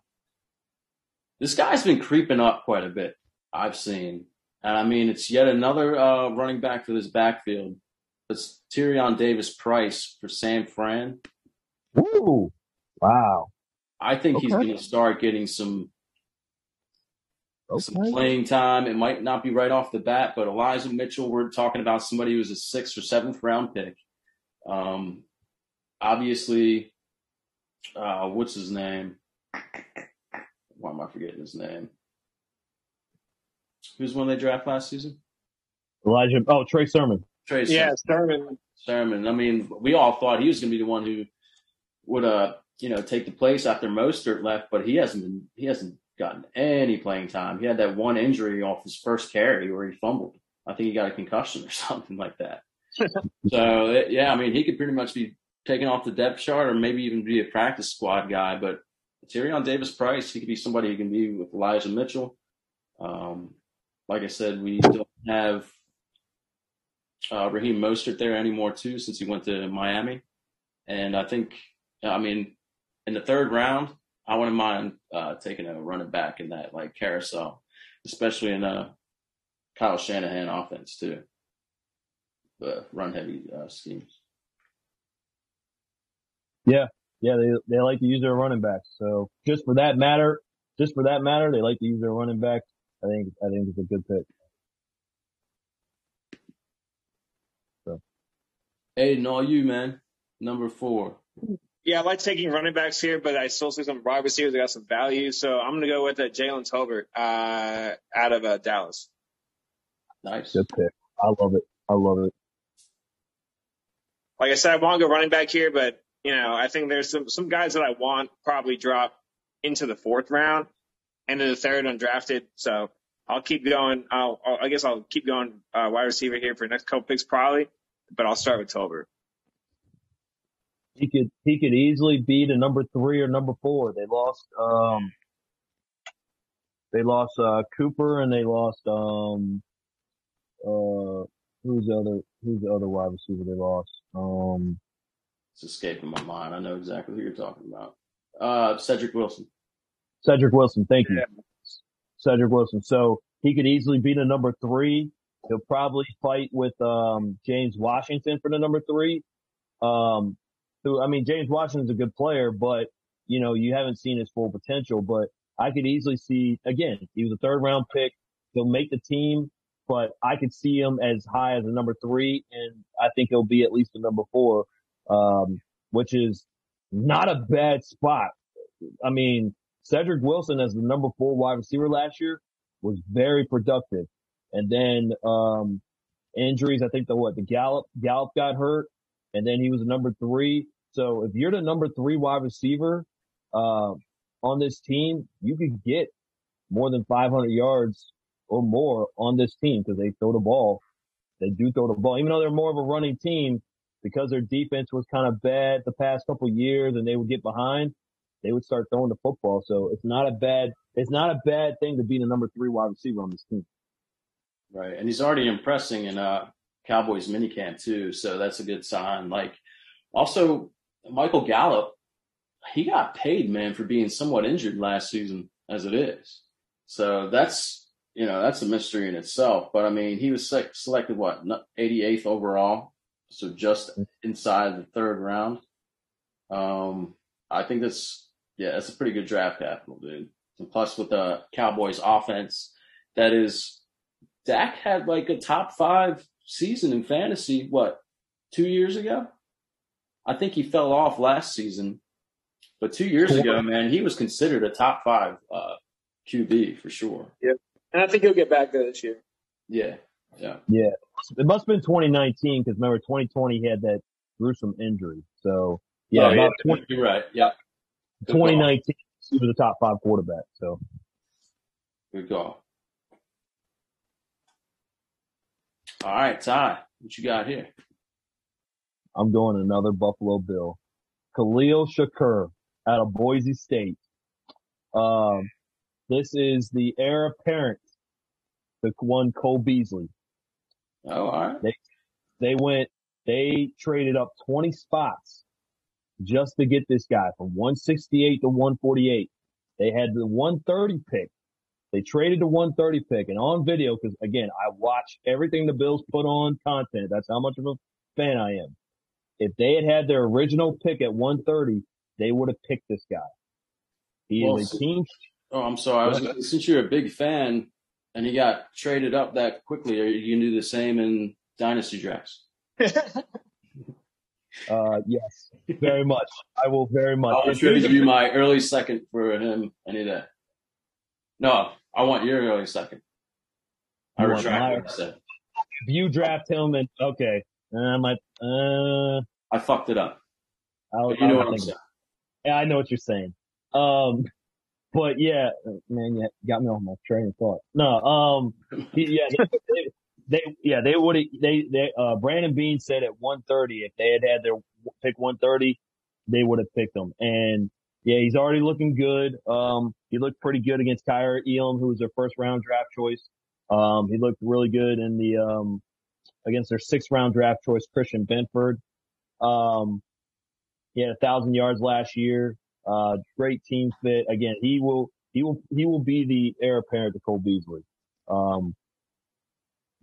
this guy's been creeping up quite a bit. I've seen, and I mean it's yet another uh, running back for this backfield. It's Tyrion Davis Price for San Fran. Ooh, wow. I think he's going to start getting some some playing time. It might not be right off the bat, but Elijah Mitchell, we're talking about somebody who's a sixth or seventh round pick. Um, obviously, uh, what's his name? Why am I forgetting his name? Who's one they draft last season? Elijah. Oh, Trey Sermon. Trey Yeah, Sermon. Sermon. I mean, we all thought he was going to be the one who would, uh, you know, take the place after Mostert left, but he hasn't been, he hasn't gotten any playing time. He had that one injury off his first carry where he fumbled. I think he got a concussion or (laughs) something like that. so it, yeah, I mean, he could pretty much be taken off the depth chart or maybe even be a practice squad guy. But Tyrion Davis Price, he could be somebody who can be with Elijah Mitchell. Um, like I said, we don't have uh, Raheem Mostert there anymore too, since he went to Miami. And I think, I mean, in the third round, I wouldn't mind uh, taking a running back in that like carousel, especially in a Kyle Shanahan offense too. The run heavy uh, schemes. Yeah, yeah, they they like to use their running backs. So just for that matter, just for that matter, they like to use their running backs. I think I think it's a good pick. So, Aiden, all you man, number four. Yeah, I like taking running backs here, but I still see some wide receivers that got some value. So I'm going to go with uh, Jalen Tolbert uh, out of uh, Dallas. Nice. Good pick. I love it. I love it. Like I said, I want to go running back here, but you know, I think there's some some guys that I want probably drop into the fourth round, into the third undrafted. So I'll keep going. I'll, I'll I guess I'll keep going uh, wide receiver here for the next couple picks probably, but I'll start with Tolbert. He could he could easily be the number three or number four. They lost um they lost uh Cooper and they lost um uh who's the other who's the other wide receiver they lost? Um it's escaping my mind. I know exactly who you're talking about. Uh Cedric Wilson. Cedric Wilson, thank you. Yeah. Cedric Wilson. So he could easily be the number three. He'll probably fight with um James Washington for the number three. Um who, I mean, James Washington's a good player, but you know, you haven't seen his full potential, but I could easily see, again, he was a third round pick. He'll make the team, but I could see him as high as a number three. And I think he'll be at least a number four, um, which is not a bad spot. I mean, Cedric Wilson as the number four wide receiver last year was very productive. And then, um, injuries, I think the what, the Gallup, Gallup got hurt and then he was number three. So if you're the number three wide receiver, uh, on this team, you could get more than 500 yards or more on this team because they throw the ball. They do throw the ball, even though they're more of a running team because their defense was kind of bad the past couple years and they would get behind. They would start throwing the football. So it's not a bad, it's not a bad thing to be the number three wide receiver on this team. Right. And he's already impressing in, uh, Cowboys minicamp too. So that's a good sign. Like also Michael Gallup, he got paid, man, for being somewhat injured last season as it is. So that's, you know, that's a mystery in itself. But I mean, he was selected what, 88th overall. So just inside the third round. Um, I think that's, yeah, that's a pretty good draft capital, dude. And plus with the Cowboys offense, that is, Dak had like a top five season in fantasy, what, two years ago? I think he fell off last season, but two years ago, man, he was considered a top five uh, QB for sure. Yep. And I think he'll get back there this year. Yeah. Yeah. Yeah. It must have been 2019 because remember 2020 he had that gruesome injury. So yeah, oh, yeah. 20, you're right. Yeah. 2019 he was a top five quarterback. So good call. All right, Ty, what you got here? I'm going another Buffalo Bill. Khalil Shakir out of Boise State. Um, this is the heir apparent, the one Cole Beasley. Oh, all right. They, they went, they traded up 20 spots just to get this guy from 168 to 148. They had the 130 pick they traded the 130 pick and on video, cause again, I watch everything the Bills put on content. That's how much of a fan I am. If they had had their original pick at 130, they would have picked this guy. He well, is a team. Oh, I'm sorry. I was, since you're a big fan and he got traded up that quickly, are you going to do the same in dynasty drafts? (laughs) uh, yes, very much. I will very much. I'll give you my early second for him any day. No, I want your early second. I retract what I if you draft him okay, and I'm like, uh, I fucked it up. I'll, But you know I'll what I'm saying. Yeah, I know what you're saying. Um, but yeah, man, you got me on my train of thought. No, um, (laughs) yeah, they, yeah, they would they they uh Brandon Beane said at 130 if they had had their pick 130, they would have picked him. And yeah, he's already looking good. Um, he looked pretty good against Kaiir Elam, who was their first round draft choice. Um, he looked really good in the um against their sixth round draft choice Christian Benford. Um, he had a thousand yards last year. Uh, great team fit. Again, he will, he will, he will be the heir apparent to Cole Beasley. Um,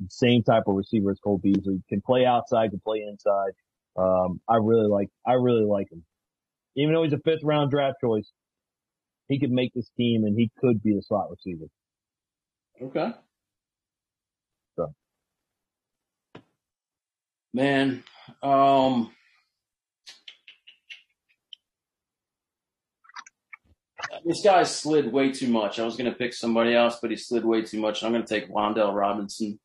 same type of receiver as Cole Beasley can play outside, can play inside. Um, I really like, I really like him. Even though he's a fifth round draft choice, he could make this team and he could be a slot receiver. Okay. So. Man, um, this guy slid way too much. I was going to pick somebody else, but he slid way too much. I'm going to take Wan'Dale Robinson,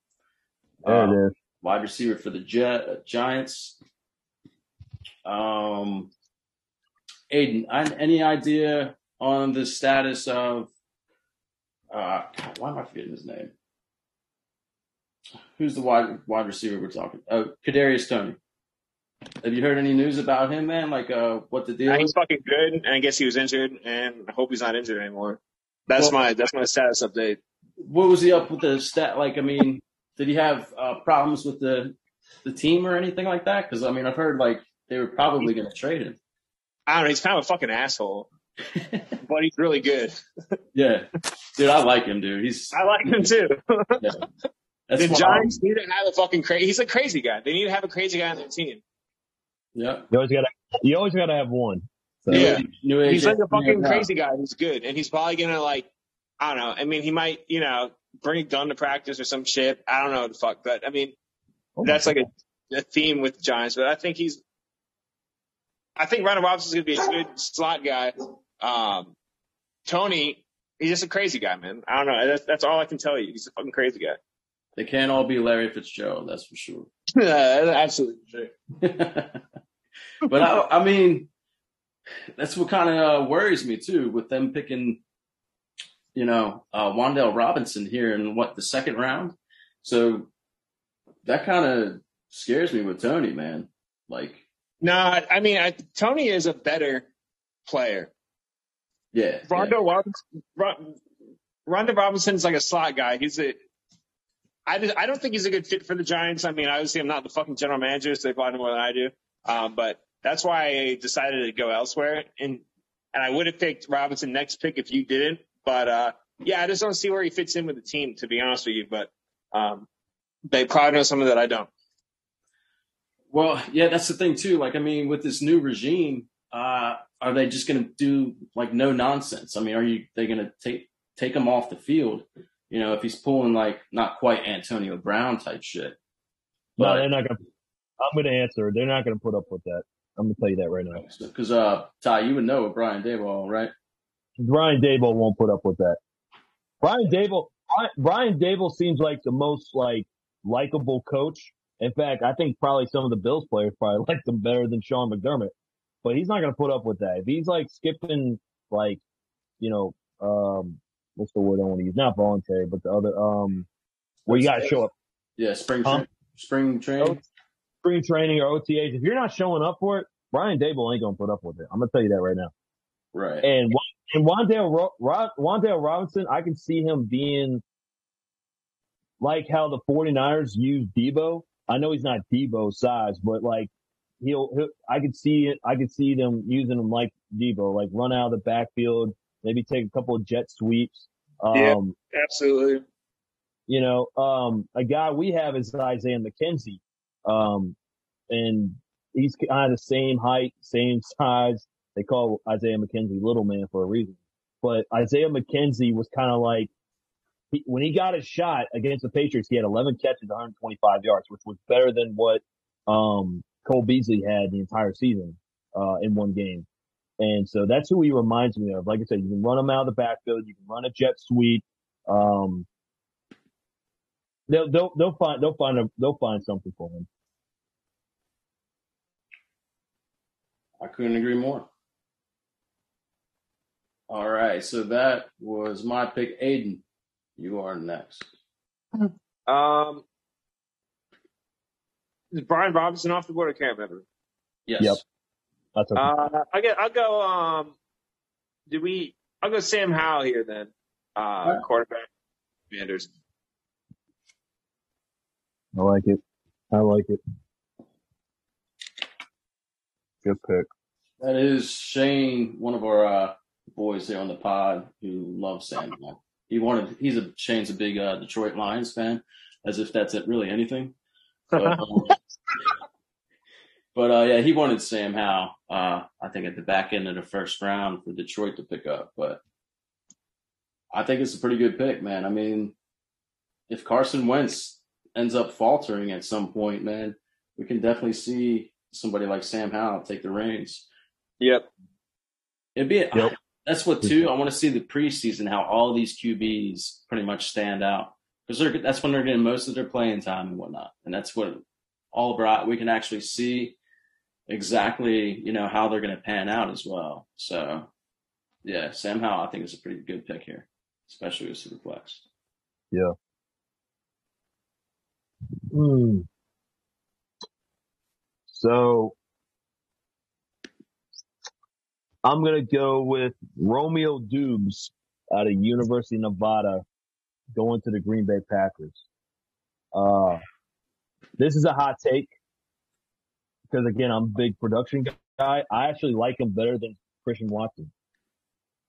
There uh, it is. wide receiver for the Gi- Giants. Um, Aiden, I, any idea on the status of? Uh, God, why am I forgetting his name? Who's the wide wide receiver we're talking? Oh, Kadarius Toney. Have you heard any news about him, man? Like, uh, what the deal is? he's fucking good, and I guess he was injured, and I hope he's not injured anymore. That's Well- my that's my status update. What was he up with the stat? Like, I mean, did he have uh, problems with the the team or anything like that? Because I mean, I've heard like they were probably going to trade him. I don't know. He's kind of a fucking asshole, (laughs) but he's really good. yeah, dude, I like him, dude. He's I like him too. that's the why- Giants need to have a fucking crazy. He's a crazy guy. They need to have a crazy guy on their team. Yeah, You always gotta, you always gotta have one. So, Yeah. New age. He's like a fucking crazy guy who's good, and he's probably gonna like, I don't know. I mean, he might, you know, bring a gun to practice or some shit. I don't know what the fuck, but I mean, Oh that's like a, a theme with the Giants. But I think he's, I think Ronald Robinson's gonna be a good slot guy. Um, Toney, he's just a crazy guy, man. I don't know. That's, that's all I can tell you. He's a fucking crazy guy. They can't all be Larry Fitzgerald, that's for sure. (laughs) yeah, Absolutely. Sure. (laughs) but I, I mean, that's what kind of uh, worries me too, with them picking, you know, uh, Wan'Dale Robinson here in what the second round. So that kind of scares me with Toney, man. Like, No, I I mean, I, Toney is a better player. yeah, yeah. Rondo Robinson, Ron, Rondo Robinson's like a slot guy. He's a, I, just, I don't think he's a good fit for the Giants. I mean, obviously I'm not the fucking general manager, so they probably know more than I do. Um, but that's why I decided to go elsewhere. And, and I would have picked Robinson next pick if you didn't. But, uh, yeah, I just don't see where he fits in with the team, to be honest with you. But, um, they probably know something that I don't. Well, yeah, that's the thing too. Like, I mean, with this new regime, uh, are they just going to do like no nonsense? I mean, are you they going to take take him off the field? You know, if he's pulling like not quite Antonio Brown type shit. No, they're not gonna. I'm gonna answer. They're not gonna put up with that. I'm gonna tell you that right now. because uh, Ty, you would know with Brian Daboll, right? Brian Daboll won't put up with that. Brian Daboll, Brian- Daboll seems like the most like likable coach. In fact, I think probably some of the Bills players probably (laughs) like him better than Sean McDermott. But he's not going to put up with that. If he's like skipping, like, you know, um, what's the word I want to use? Not voluntary, but the other, um, where you got to show up Yeah, spring tra- spring training. spring training or OTAs. If you're not showing up for it, Brian Daboll ain't going to put up with it. I'm going to tell you that right now. Right. And Wa- and Wan'Dale Ro- Ro- Wan'Dale Robinson, I can see him being like how the 49ers use Deebo. I know he's not Deebo size, but like he'll, he'll I could see it. I could see them using him like Deebo, like run out of the backfield, maybe take a couple of jet sweeps. Um, Yeah. Absolutely. you know, um, a guy we have is Isaiah McKenzie. Um, and he's kind of the same height, same (laughs) size. They call Isaiah McKenzie little man for a reason. But Isaiah McKenzie was kind of like, he, when he got his shot against the Patriots, he had 11 catches, 125 yards, which was better than what, um, Cole Beasley had the entire season, uh, in one game. And so that's who he reminds me of. Like I said, you can run him out of the backfield. You can run a jet sweep. Um, they'll they'll they'll find they'll find a, they'll find something for him. I couldn't agree more. All right, so that was my pick. Aiden, you are next. Um, is Brian Robinson off the board? I can't remember. Yes. Yep. That's okay. Uh, I get. I'll go. Um, did we? I'll go Sam Howell here then. Uh, Alright. quarterback. Commanders. I like it. I like it. Good pick. That is Shane, one of our uh, boys here on the pod who love Sam. He wanted. He's a Shane's a big uh, Detroit Lions fan, as if that's it, really anything. But, (laughs) um, but uh, yeah, he wanted Sam Howell. Uh, I think at the back end of the first round for Detroit to pick up. But I think it's a pretty good pick, man. I mean, if Carson Wentz ends up faltering at some point, man, we can definitely see somebody like Sam Howell take the reins. Yep. It'd be Yep. That's what too. I want to see the preseason how all these QBs pretty much stand out because they're that's when they're getting most of their playing time and whatnot, and that's what all brought. We can actually see exactly you know how they're going to pan out as well. So yeah, Sam Howell I think is a pretty good pick here, especially with Superflex. Yeah. Hmm. So I'm gonna go with Romeo Doubs out of University of Nevada going to the Green Bay Packers. Uh, this is a hot take because again, I'm a big production guy. I actually like him better than Christian Watson.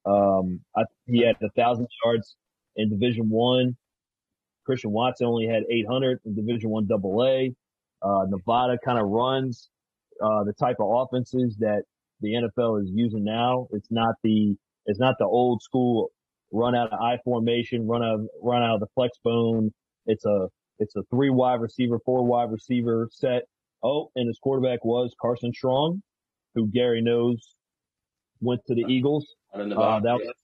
Um, I, he had a thousand yards in Division One. Christian Watson only had 800 in Division One Double A. Uh, Nevada kind of runs uh, the type of offenses that the NFL is using now. It's not the it's not the old school run out of I formation, run out run out of the flex bone. It's a it's a three wide receiver, four wide receiver set. Oh, and his quarterback was Carson Strong, who Gary knows went to the Eagles. Uh, that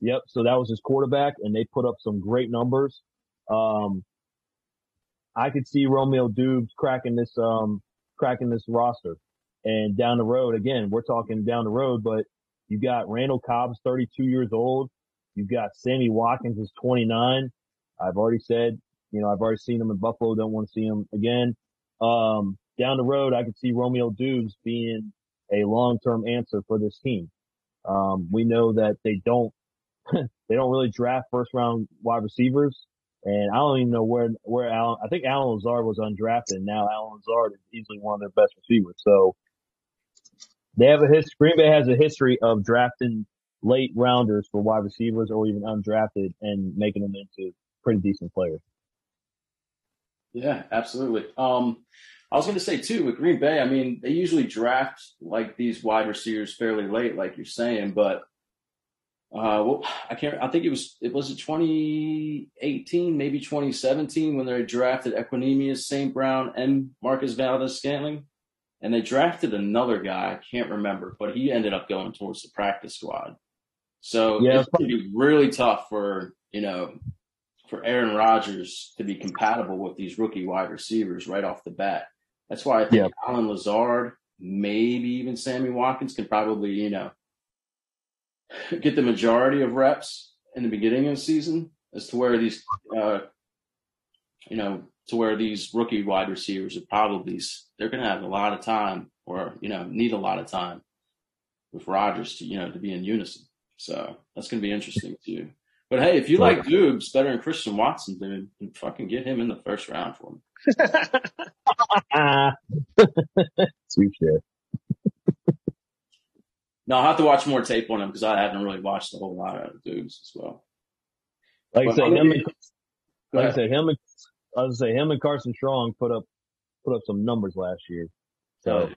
yep. So that was his quarterback, and they put up some great numbers. Um, I could see Romeo Doubs cracking this, um, cracking this roster. And down the road, again, we're talking down the road, but you got Randall Cobb's 32 years old. You've got Sammy Watkins is 29. I've already said, you know, I've already seen him in Buffalo. Don't want to see him again. Um, down the road, I could see Romeo Doubs being a long-term answer for this team. Um, we know that they don't, (laughs) they don't really draft first round wide receivers. And I don't even know where, where Alan, I think Allen Lazard was undrafted. Now Allen Lazard is easily one of their best receivers. So they have a history, Green Bay has a history of drafting late rounders for wide receivers or even undrafted and making them into pretty decent players. Yeah, absolutely. Um, I was going to say too with Green Bay. I mean, they usually draft like these wide receivers fairly late, like you're saying. But uh, well, I can't. I think it was it was it 2018, maybe 2017 when they drafted Equanimeous, St. Brown, and Marquez Valdes-Scantling, and they drafted another guy. I can't remember, but he ended up going towards the practice squad. So Yeah. it's going to be really tough for you know for Aaron Rodgers to be compatible with these rookie wide receivers right off the bat. That's why I think Yeah. Allen Lazard, maybe even Sammy Watkins can probably, you know, get the majority of reps in the beginning of the season as to where these, uh, you know, to where these rookie wide receivers are probably, they're going to have a lot of time or, you know, need a lot of time with Rodgers to, you know, to be in unison. So that's going to be interesting too. But hey, if you like Doubs better than Christian Watson, dude, then fucking get him in the first round for me. Sweet (laughs) touche. No, I'll have to watch more tape on him because I haven't really watched a whole lot of Doubs as well. Like I But said, I'm him and, like I said, him and, I was say him and Carson Strong put up, put up some numbers last year. So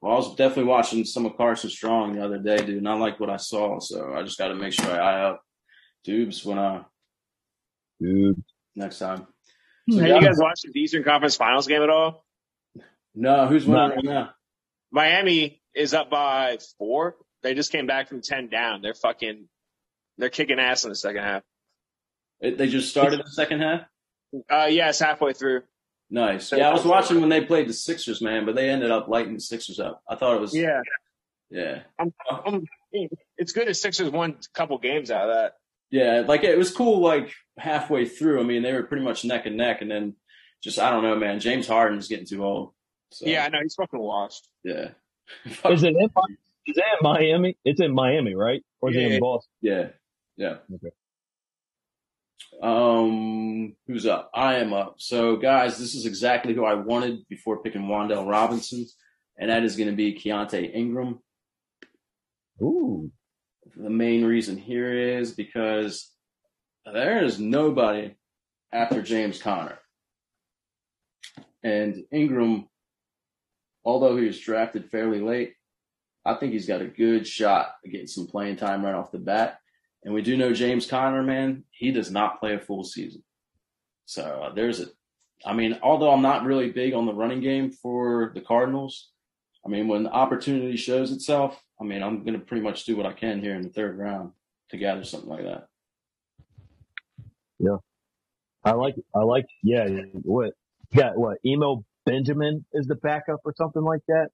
Well, I was definitely watching some of Carson Strong the other day, dude, and I like what I saw. So I just got to make sure I eye up Doubs when I dude, next time. Have yeah. you guys watched the Eastern Conference Finals game at all? No, who's winning right now? Miami is up by four. They just came back from ten down. They're fucking, they're kicking ass in the second half. It, they just started the second half. Uh, yeah, halfway through. Nice. Yeah, I was watching when they played the Sixers, man, but they ended up lighting the Sixers up. I thought it was. Yeah, Yeah. I'm, I'm, it's good as Sixers won a couple games out of that. Yeah, like it was cool. Like halfway through, I mean, they were pretty much neck and neck, and then just I don't know, man. James Harden's getting too old. So, Yeah, I know he's fucking washed. yeah, Is it in, is it in Miami? It's in Miami, right? Or is it Yeah. in Boston? yeah, yeah. Okay. Um, who's up? I am up. So, guys, this is exactly who I wanted before picking Wan'Dale Robinson, and that is going to be Keaontay Ingram. Ooh. The main reason here is because there is nobody after James Conner. And Ingram, although he was drafted fairly late, I think he's got a good shot at getting some playing time right off the bat. And we do know James Conner, man, he does not play a full season. So uh, there's a, I mean, although I'm not really big on the running game for the Cardinals, I mean, when the opportunity shows itself, I mean, I'm going to pretty much do what I can here in the third round to gather something like that. Yeah. I like. I like, yeah, yeah, what? You got what? Eno Benjamin is the backup or something like that?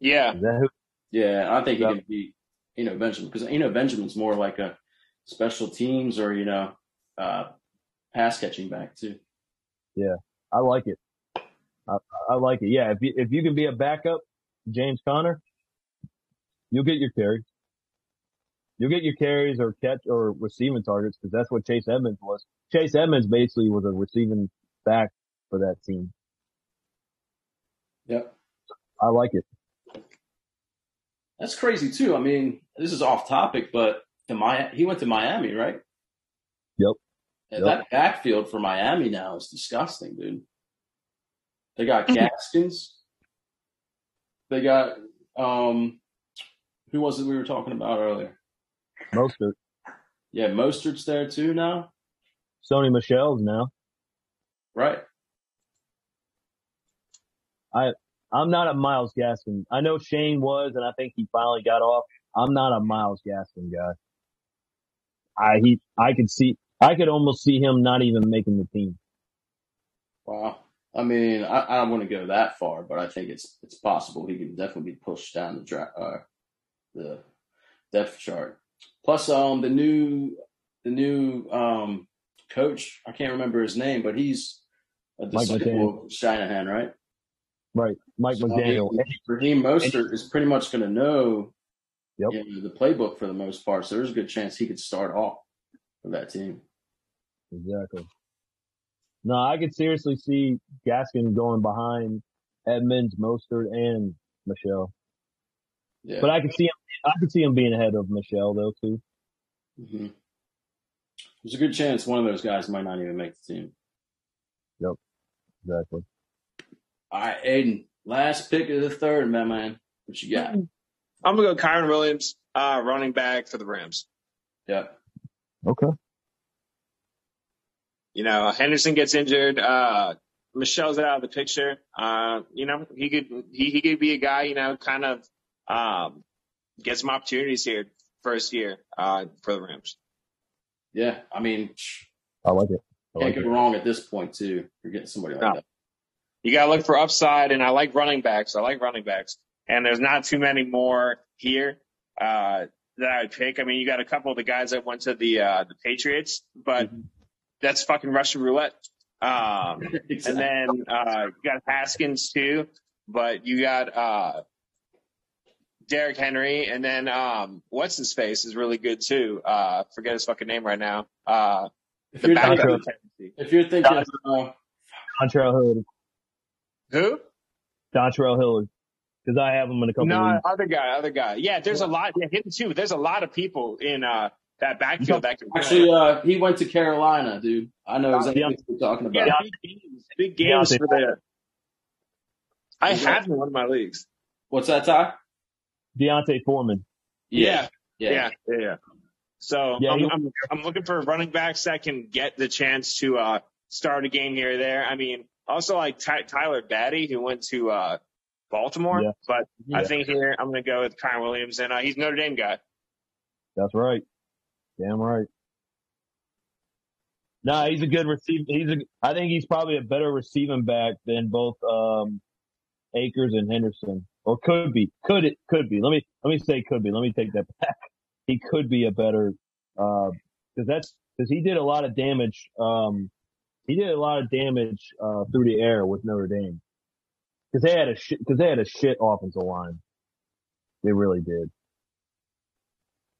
Yeah, Is that who? Yeah, I think he can beat Eno Benjamin because Eno Benjamin's more like a special teams or you know uh, pass catching back too. Yeah, I like it. I, I like it. Yeah. If you, if you can be a backup, James Conner, you'll get your carries. You'll get your carries or catch or receiving targets because that's what Chase Edmonds was. Chase Edmonds basically was a receiving back for that team. Yep, I like it. that's crazy too. I mean, this is off topic, but the Mi- he went to Miami, right? Yep. Yep. That backfield for Miami now is disgusting, dude. They got Gaskins. They got um, who was it we were talking about earlier? Most of Yeah, Mostert's there too now, Sony Michel's now. right? I I'm not a Myles Gaskin. I know Shane was, and I think he finally got off. I'm not a Myles Gaskin guy. I he I could see I could almost see him not even making the team. Wow. I mean, I, I don't want to go that far, but I think it's it's possible he can definitely be pushed down the dra- uh, the depth chart. Plus, um, the new the new um coach, I can't remember his name, but he's a Mike disciple of Shanahan, right? Right, Mike So, I McDaniel. mean, Raheem Mostert is pretty much going to know Yep. you know, the playbook for the most part, so there's a good chance he could start off for that team. Exactly. No, I could seriously see Gaskin going behind Edmonds, Mostert, and Michel. Yeah. But I could see him. I could see him being ahead of Michel though too. hmm There's a good chance one of those guys might not even make the team. Yep. Exactly. All right, Aiden. Last pick of the third, man. Man, what you got? I'm gonna go Kyren Williams, uh, running back for the Rams. Yep. Okay. You know, Henderson gets injured. Uh, Michel's out of the picture. Uh, you know, he could he, he could be a guy. You know, kind of um, get some opportunities here first year uh, for the Rams. Yeah. I mean, I like it. I can't like go it. wrong at this point too. You're getting somebody like No. that. You gotta look for upside, and I like running backs. I like running backs, and there's not too many more here uh, that I would pick. I mean, you got a couple of the guys that went to the uh, the Patriots, but that's fucking Russian roulette. Um, (laughs) And then uh, you got Haskins too, but you got uh, Derrick Henry, and then um, what's his face is really good too. Uh, forget his fucking name right now. Uh, if, the you're backup. thinking, Dontrell. of Tennessee. if you're thinking, uh, Dontrell Hill. Who? Dontrell Hill. Because I have him in a couple No, leagues. other guy, other guy. Yeah, there's a lot. Yeah, him too. There's a lot of people in uh, that backfield that can. actually, uh, he went to Carolina, dude. I know exactly Yeah. what you're talking yeah, about. big games, big games D'Onta for the. I Yeah. have him in one of my leagues. What's that, Ty? D'Onta Foreman. Yeah, Yeah. yeah, yeah. yeah. So Yeah, I'm, I'm I'm looking for running backs that can get the chance to uh start a game here or there. I mean, also like Ty- Tyler Badie who went to uh Baltimore, Yeah. but I think here I'm going to go with Kyren Williams, and uh, he's Notre Dame guy. That's right. Damn right. No, he's a good receiver. He's a. I think he's probably a better receiving back than both um, Akers and Henderson, or could be. Could it? Could be. Let me let me say could be. Let me take that (laughs) back. He could be a better because uh, that's because he did a lot of damage. Um, he did a lot of damage uh, through the air with Notre Dame because they had a shit because they had a shit offensive line. They really did.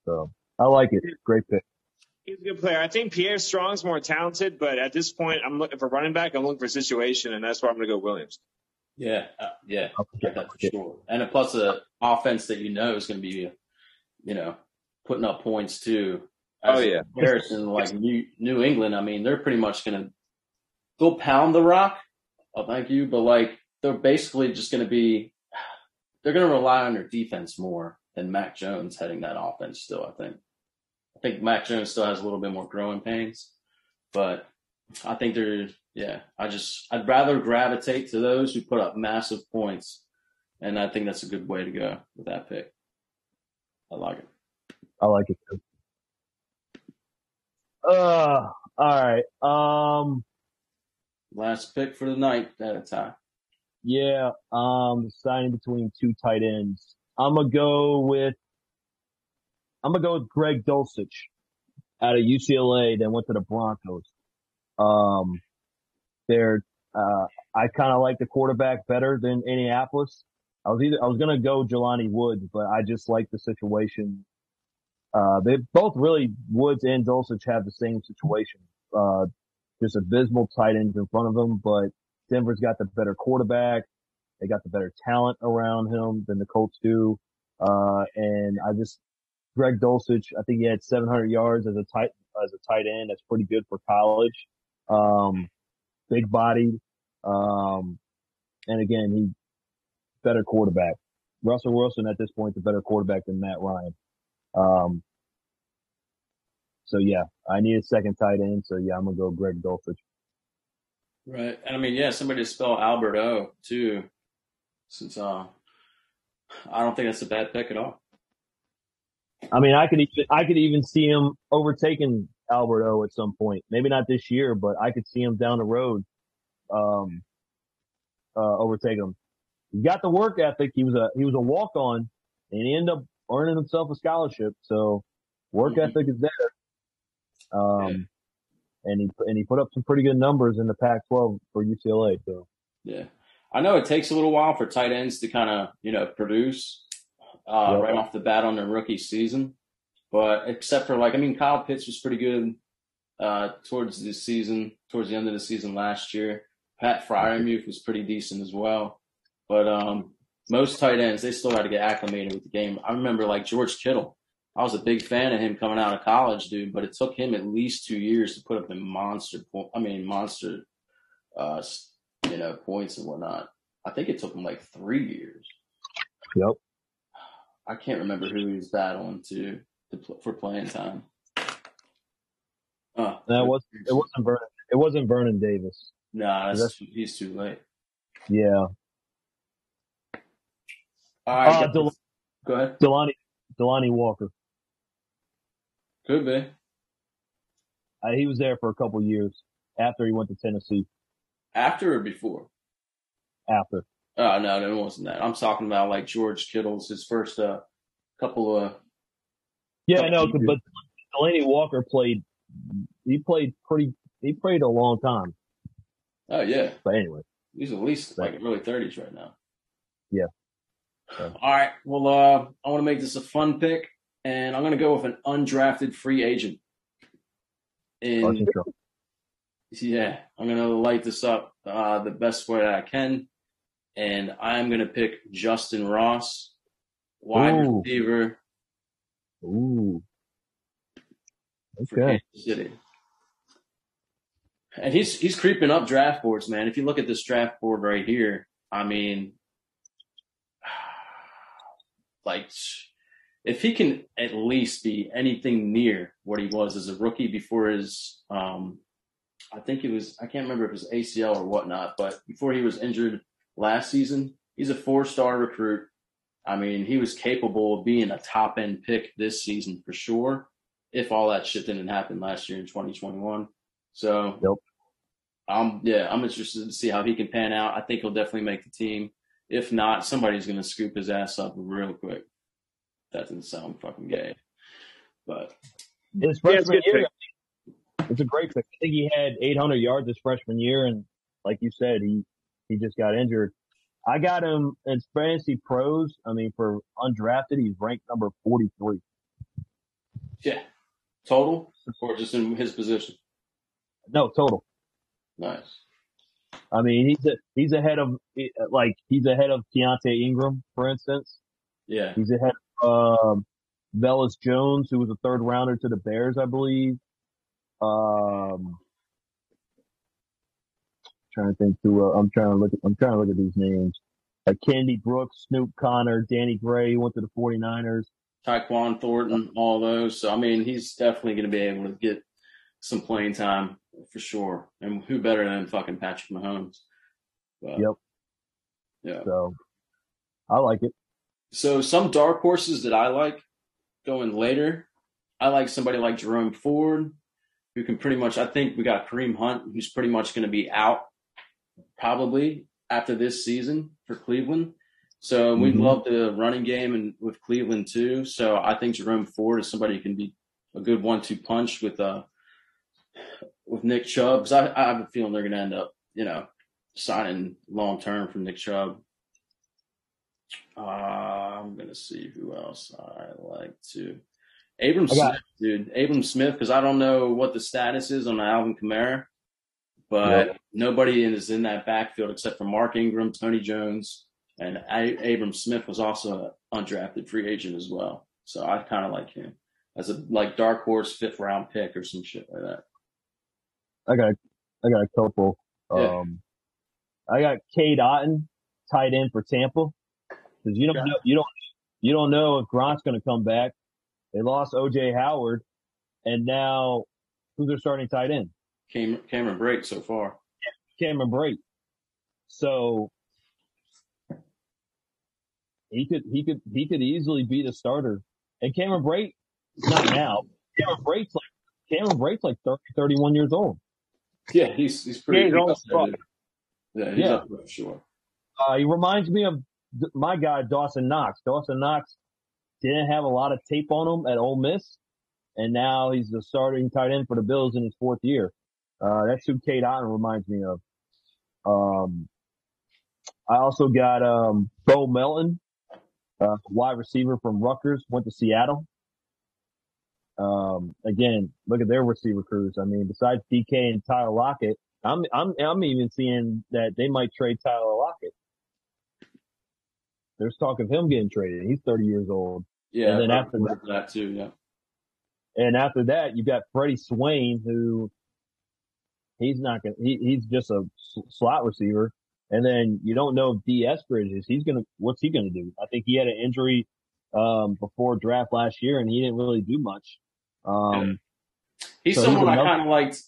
So I like it. Great pick. He's a good player. I think Pierre Strong's more talented, but at this point, I'm looking for running back. I'm looking for a situation, and that's where I'm going to go Williams. Yeah, uh, yeah, that for sure. And plus, a offense that you know is going to be, you know, putting up points too. As oh yeah. Comparison like New New England, I mean, they're pretty much going to they'll pound the rock. Oh, thank you, but like they're basically just going to be they're going to rely on their defense more than Mac Jones heading that offense. Still, I think. I think Mac Jones still has a little bit more growing pains, but I think they're yeah. I just I'd rather gravitate to those who put up massive points, and I think that's a good way to go with that pick. I like it. I like it too. Uh, all right. Um, last pick for the night at a time. Yeah. Um, deciding between two tight ends. I'm gonna go with. I'm gonna go with Greg Dulcich out of UCLA. Then went to the Broncos. Um, they're. Uh, I kind of like the quarterback better than Indianapolis. I was either I was gonna go Jelani Woods, but I just like the situation uh, they both really Woods and Dulcich have the same situation. Uh, just abysmal tight ends in front of them, but Denver's got the better quarterback. They got the better talent around him than the Colts do. Uh, and I just, Greg Dulcich, I think he had 700 yards as a tight, as a tight end. That's pretty good for college. Um, big bodied. Um, and again, he better quarterback. Russell Wilson at this point a better quarterback than Matt Ryan. Um, so yeah, I need a second tight end. So yeah, I'm gonna go Greg Dulcich. Right, and I mean, yeah, somebody to spell Albert O too, since uh, I don't think that's a bad pick at all. I mean, I could even I could even see him overtaking Albert O at some point. Maybe not this year, but I could see him down the road, um, uh, overtake him. He got the work ethic. He was a he was a walk on, and he ended up earning himself a scholarship. So work mm-hmm. ethic is there. Um. And he, and he put up some pretty good numbers in the Pac-12 for UCLA. So yeah, I know it takes a little while for tight ends to kind of, you know, produce, uh, yep. right off the bat on their rookie season. But except for like, I mean, Kyle Pitts was pretty good, uh, towards the season, towards the end of the season last year. Pat Freiermuth was pretty decent as well. But, um, most tight ends, they still got to get acclimated with the game. I remember like George Kittle. I was a big fan of him coming out of college, dude, but it took him at least two years to put up in monster point. I mean, monster, uh, you know, points and whatnot. I think it took him like three years. Yep. I can't remember who he was battling to, to for playing time. Uh, that was it wasn't Vernon. It wasn't Vernon Davis. Nah, that's, that's, he's too late. Yeah, uh, Del- Go ahead. Delanie, Delanie Walker. Could be. Uh, he was there for a couple years after he went to Tennessee. After or before? After. Oh no, no, it wasn't that. I'm talking about like George Kittle's his first uh, couple of. Yeah, I know, but Delanie Walker played. He played pretty. He played a long time. Oh yeah. But anyway, he's at least like early 30s right now. Yeah. All right. Well, uh, I want to make this a fun pick, and I'm going to go with an undrafted free agent. In, yeah, I'm going to light this up uh, the best way that I can, and I'm going to pick Justyn Ross, wide Ooh. receiver. Ooh. Okay. City. And he's he's creeping up draft boards, man. If you look at this draft board right here, I mean, (sighs) like if he can at least be anything near what he was as a rookie before his um I think it was I can't remember if it was ACL or whatnot, but before he was injured last season, he's a four star recruit. I mean, he was capable of being a top end pick this season for sure, if all that shit didn't happen last year in 2021. So, Yep. um, yeah, I'm interested to see how he can pan out. I think he'll definitely make the team. If not, somebody's going to scoop his ass up real quick. That doesn't sound fucking gay, but His it's freshman good year, it's a great pick. I think he had 800 yards his freshman year, and like you said, he he just got injured. I got him in fantasy pros. I mean, for undrafted, he's ranked number 43. yeah, total or just in his position. No, total. Nice. I mean, he's a, he's ahead of like he's ahead of Keaontay Ingram, for instance. Yeah, He's ahead of um, Velus Jones, who was a third rounder to the Bears, I believe. Um, trying to think through. Uh, I'm trying to look. At, I'm trying to look at these names. Uh, Candy Brooks, Snoop Conner, Danny Gray went to the 49ers. Tyquan Thornton, all those. So I mean, he's definitely going to be able to get some playing time for sure. And who better than fucking Patrick Mahomes? But, Yep. Yeah. So I like it. So some dark horses that I like going later, I like somebody like Jerome Ford, who can pretty much. I think we got Kareem Hunt, who's pretty much going to be out probably after this season for Cleveland. So we Mhm. love the running game and with Cleveland too. So I think Jerome Ford is somebody who can be a good one-two punch with uh with Nick Chubb. 'Cause I, I have a feeling they're going to end up, you know, signing long term from Nick Chubb. Uh, I'm gonna see who else I like to. Abram I Smith, dude. Abram Smith, because I don't know what the status is on Alvin Kamara, but Yep. nobody is in that backfield except for Mark Ingram, Tony Jones, and A- Abram Smith was also an undrafted free agent as well. So I kind of like him as a like dark horse fifth round pick or some shit like that. I got I got a couple. Yeah. Um, I got Cade Otton, tight end for Tampa, because you don't Okay. know you don't you don't know if Gronk's going to come back. They lost OJ Howard, and now who's their starting tight end? Cam- Cameron Brate so far. Cameron Brate. So he could he could he could easily be the starter. And Cameron Brate, not now. Cameron Brate's like Cameron Brate's like 30, 31 years old. Yeah, he's he's pretty. Yeah, he's he's old up as there, fuck. dude. Yeah, he's Yeah. up for sure. Uh, he reminds me of th- my guy Dawson Knox. Dawson Knox didn't have a lot of tape on him at Ole Miss, and now he's the starting tight end for the Bills in his fourth year. Uh, that's who Cade Otton reminds me of. Um, I also got um, Bo Melton, uh, wide receiver from Rutgers, went to Seattle. Um, again, look at their receiver crews. I mean, besides DK and Tyler Lockett, I'm I'm I'm even seeing that they might trade Tyler Lockett. There's talk of him getting traded. He's 30 years old. Yeah, And then after heard that too. Yeah, And after that, you got Freddie Swain, who he's not going to, he, he's just a slot receiver. And then you don't know if D. Eskridge is, he's going to, what's he going to do? I think he had an injury, um, before draft last year and he didn't really do much. Um, he's So he's someone I kind of liked,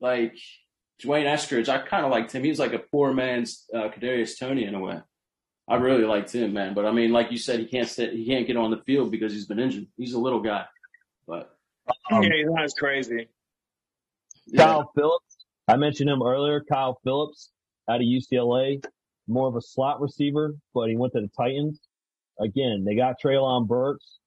like D'Wayne Eskridge. I kind of liked him. He was like a poor man's uh, Kadarius Toney in a way. I really liked him, man. But I mean, like you said, he can't sit, he can't get on the field because he's been injured. He's a little guy, but um, yeah, he's not as crazy. yeah, Kyle Phillips, I mentioned him earlier. Kyle Phillips out of UCLA, more of a slot receiver, but he went to the Titans. Again, they got Treylon Burks,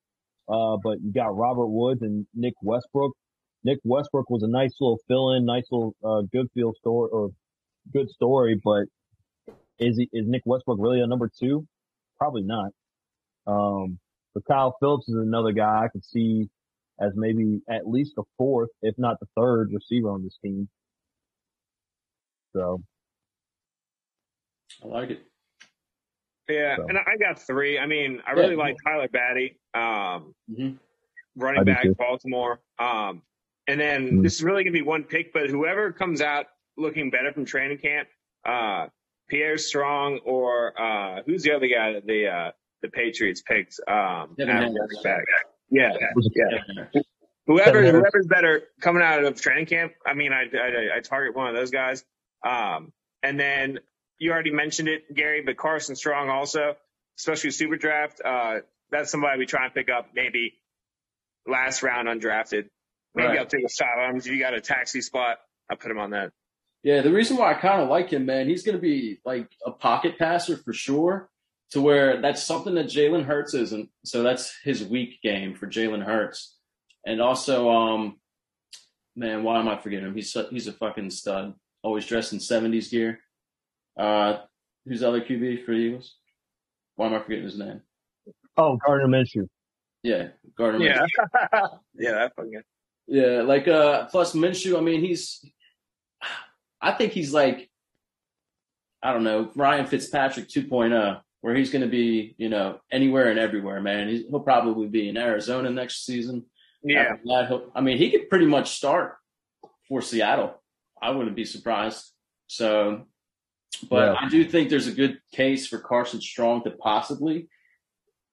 uh, but you got Robert Woods and Nick Westbrook. Nick Westbrook was a nice little fill-in, nice little uh, good feel story or good story, but is he, is Nick Westbrook really a number two? Probably not. Um, but Kyle Phillips is another guy I could see as maybe at least the fourth, if not the third receiver on this team. So I like it. Yeah, So. and I got three. I mean, I really Yeah. like Tyler Badie, um, hmm running I back, too. Baltimore. Um, and then Mm. this is really gonna be one pick, but whoever comes out looking better from training camp, uh, Pierre Strong or uh, who's the other guy that the uh, the Patriots picked? Um, Devin back. Yeah, Was yeah. Whoever whoever's better coming out of training camp, I mean, I, I I target one of those guys. Um, and then you already mentioned it, Gary, but Carson Strong also, especially super draft. Uh, that's somebody we try and pick up maybe last round undrafted. Maybe Right. I'll take a shot on him if you got a taxi spot. I'll put him on that. Yeah, the reason why I kind of like him, man, he's going to be like a pocket passer for sure. To where that's something that Jalen Hurts isn't. So that's his weak game for Jalen Hurts. And also, um, man, why am I forgetting him? He's he's a fucking stud. Always dressed in '70s gear. Uh, who's the other QB for the Eagles? Why am I forgetting his name? Oh, Gardner Minshew. Yeah, Gardner. Yeah, Minshew. (laughs) yeah, that fucking. Yeah, like uh, plus Minshew. I mean, he's. I think he's like, I don't know, Ryan Fitzpatrick 2.0, where he's going to be, you know, anywhere and everywhere, man. He's, he'll probably be in Arizona next season. Yeah. That, I mean, he could pretty much start for Seattle. I wouldn't be surprised. So, but Yeah. I do think there's a good case for Carson Strong to possibly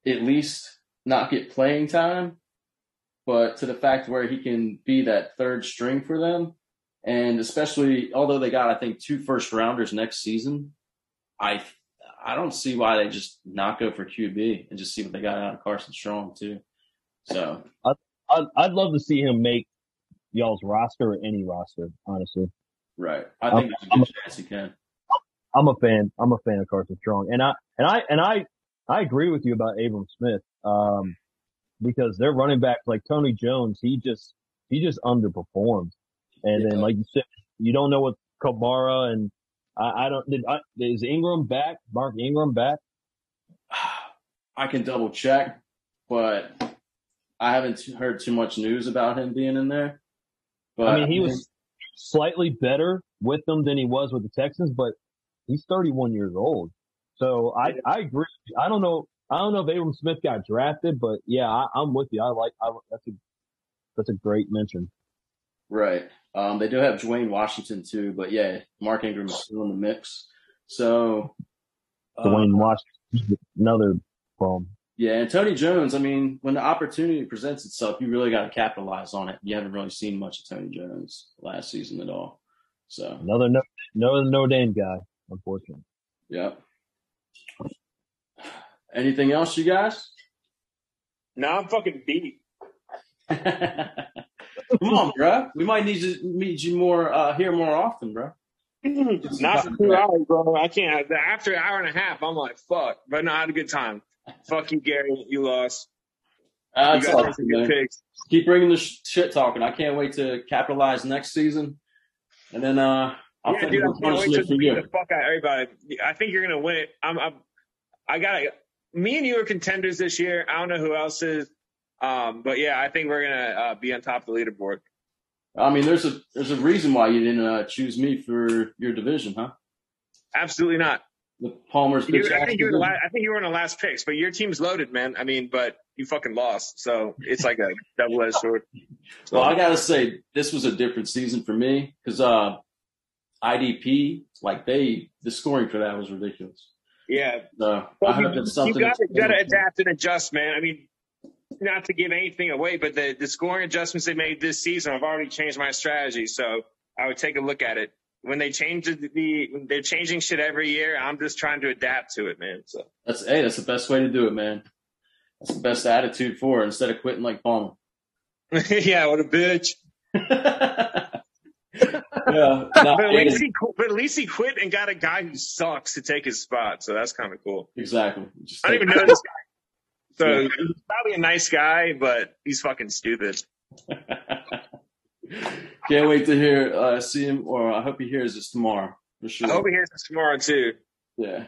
at least not get playing time, but to the fact where he can be that third string for them. And especially, although they got, I think, two first rounders next season, I I don't see why they just not go for QB and just see what they got out of Carson Strong too. So I'd, I'd love to see him make y'all's roster or any roster, honestly. right, I think there's a I'm- good chance he can. I'm a fan. I'm a fan of Carson Strong, and I and I and I I agree with you about Abram Smith, um, because their running backs like Tony Jones, he just he just underperformed, and then like you said, you don't know what Kamara and I, I don't did I, is Ingram back? Mark Ingram back? (sighs) I can double check, but I haven't heard too much news about him being in there. But I mean, he was slightly better with them than he was with the Texans, but he's 31 years old. So I, I agree. I don't know. I don't know if Abram Smith got drafted, but yeah, I, I'm with you. I like, I, that's a, that's a great mention. right. Um, they do have Dwayne Washington too, but yeah, Mark Ingram is still in the mix. So uh, Dwayne Washington, another problem. Yeah, and Tony Jones. I mean, when the opportunity presents itself, you really got to capitalize on it. You haven't really seen much of Tony Jones last season at all. So, Another no, another Notre Dame guy, unfortunately. yeah. Anything else, you guys? Now I'm fucking beat. (laughs) Come on, bro. We might need to meet you more uh, here more often, bro. (laughs) Not for two hours, bro. I can't. After an hour and a half, I'm like, fuck. But no, I had a good time. Fuck you, Gary. You lost. Uh, You that's all, good man. picks. Keep bringing the shit talking. I can't wait to capitalize next season, and then uh, I'll yeah, dude, I can't wait to beat you. the fuck out of everybody. I think you're gonna win it. I'm, I'm I got Me and you are contenders this year. I don't know who else is. Um, but yeah, I think we're gonna uh, be on top of the leaderboard. I mean, there's a there's a reason why you didn't uh, choose me for your division, huh? Absolutely not. The Palmer's You, I think you were division. I think you were in the last picks, but your team's loaded, man. I mean, but you fucking lost, so it's like a (laughs) double edged sword. Well, I gotta say, this was a different season for me because uh, IDP, like they, the scoring for that was ridiculous. Yeah, So Well, I hope you, that's something. you gotta, that's- gotta adapt and adjust, man. I mean, not to give anything away, but the, the scoring adjustments they made this season, I've already changed my strategy. So I would take a look at it. When they change the, the they're changing shit every year. I'm just trying to adapt to it, man. So That's hey, that's the best way to do it, man. That's the best attitude for it instead of quitting like Palmer. (laughs) yeah, what a bitch. (laughs) yeah, But at, least he, but at least he quit and got a guy who sucks to take his spot. So that's kind of cool. exactly. Just I don't even (laughs) know this guy. So Yeah. he's probably a nice guy, but he's fucking stupid. (laughs) Can't wait to hear, uh, see him, or I hope he hears this tomorrow for sure. I hope he hears this tomorrow too. Yeah.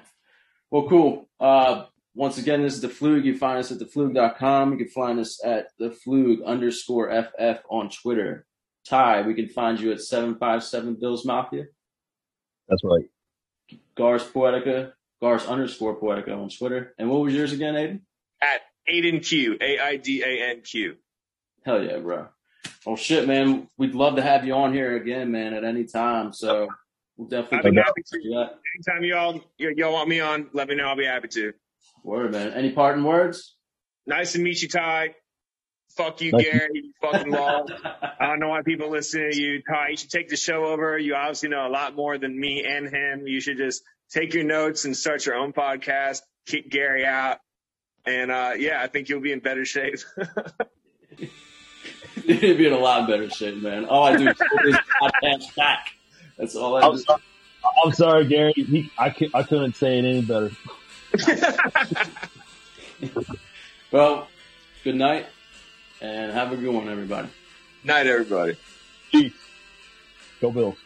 Well, cool. Uh, once again, this is the FLOOG. You find us at thefloog.com. You can find us at the FLOOG underscore FF on Twitter. Ty, we can find you at 757 Bills Mafia. That's right. Gars Poetica, Gars underscore Poetica on Twitter. And what was yours again, Aiden? At Aiden Q, A I D A N Q. Hell yeah, bro. Well, shit, man. We'd love to have you on here again, man, at any time. So we'll I'd definitely be happy to. do that. Anytime y'all y'all want me on, let me know. I'll be happy to. Word, man. Any parting words? Nice to meet you, Ty. Fuck you, Thank you. Gary. You fucking lost. (laughs) I don't know why people listen to you, Ty. You should take the show over. You obviously know a lot more than me and him. You should just take your notes and start your own podcast. Kick Gary out, and uh, yeah, I think you'll be in better shape. you need to be in a lot better shape, man. All I do is put this (laughs) podcast back. That's all I I'm do. sorry, I'm sorry Gary. He, I, cou- I couldn't say it any better. (laughs) Well, good night, and have a good one, everybody. Night, everybody. Peace. Go Bills.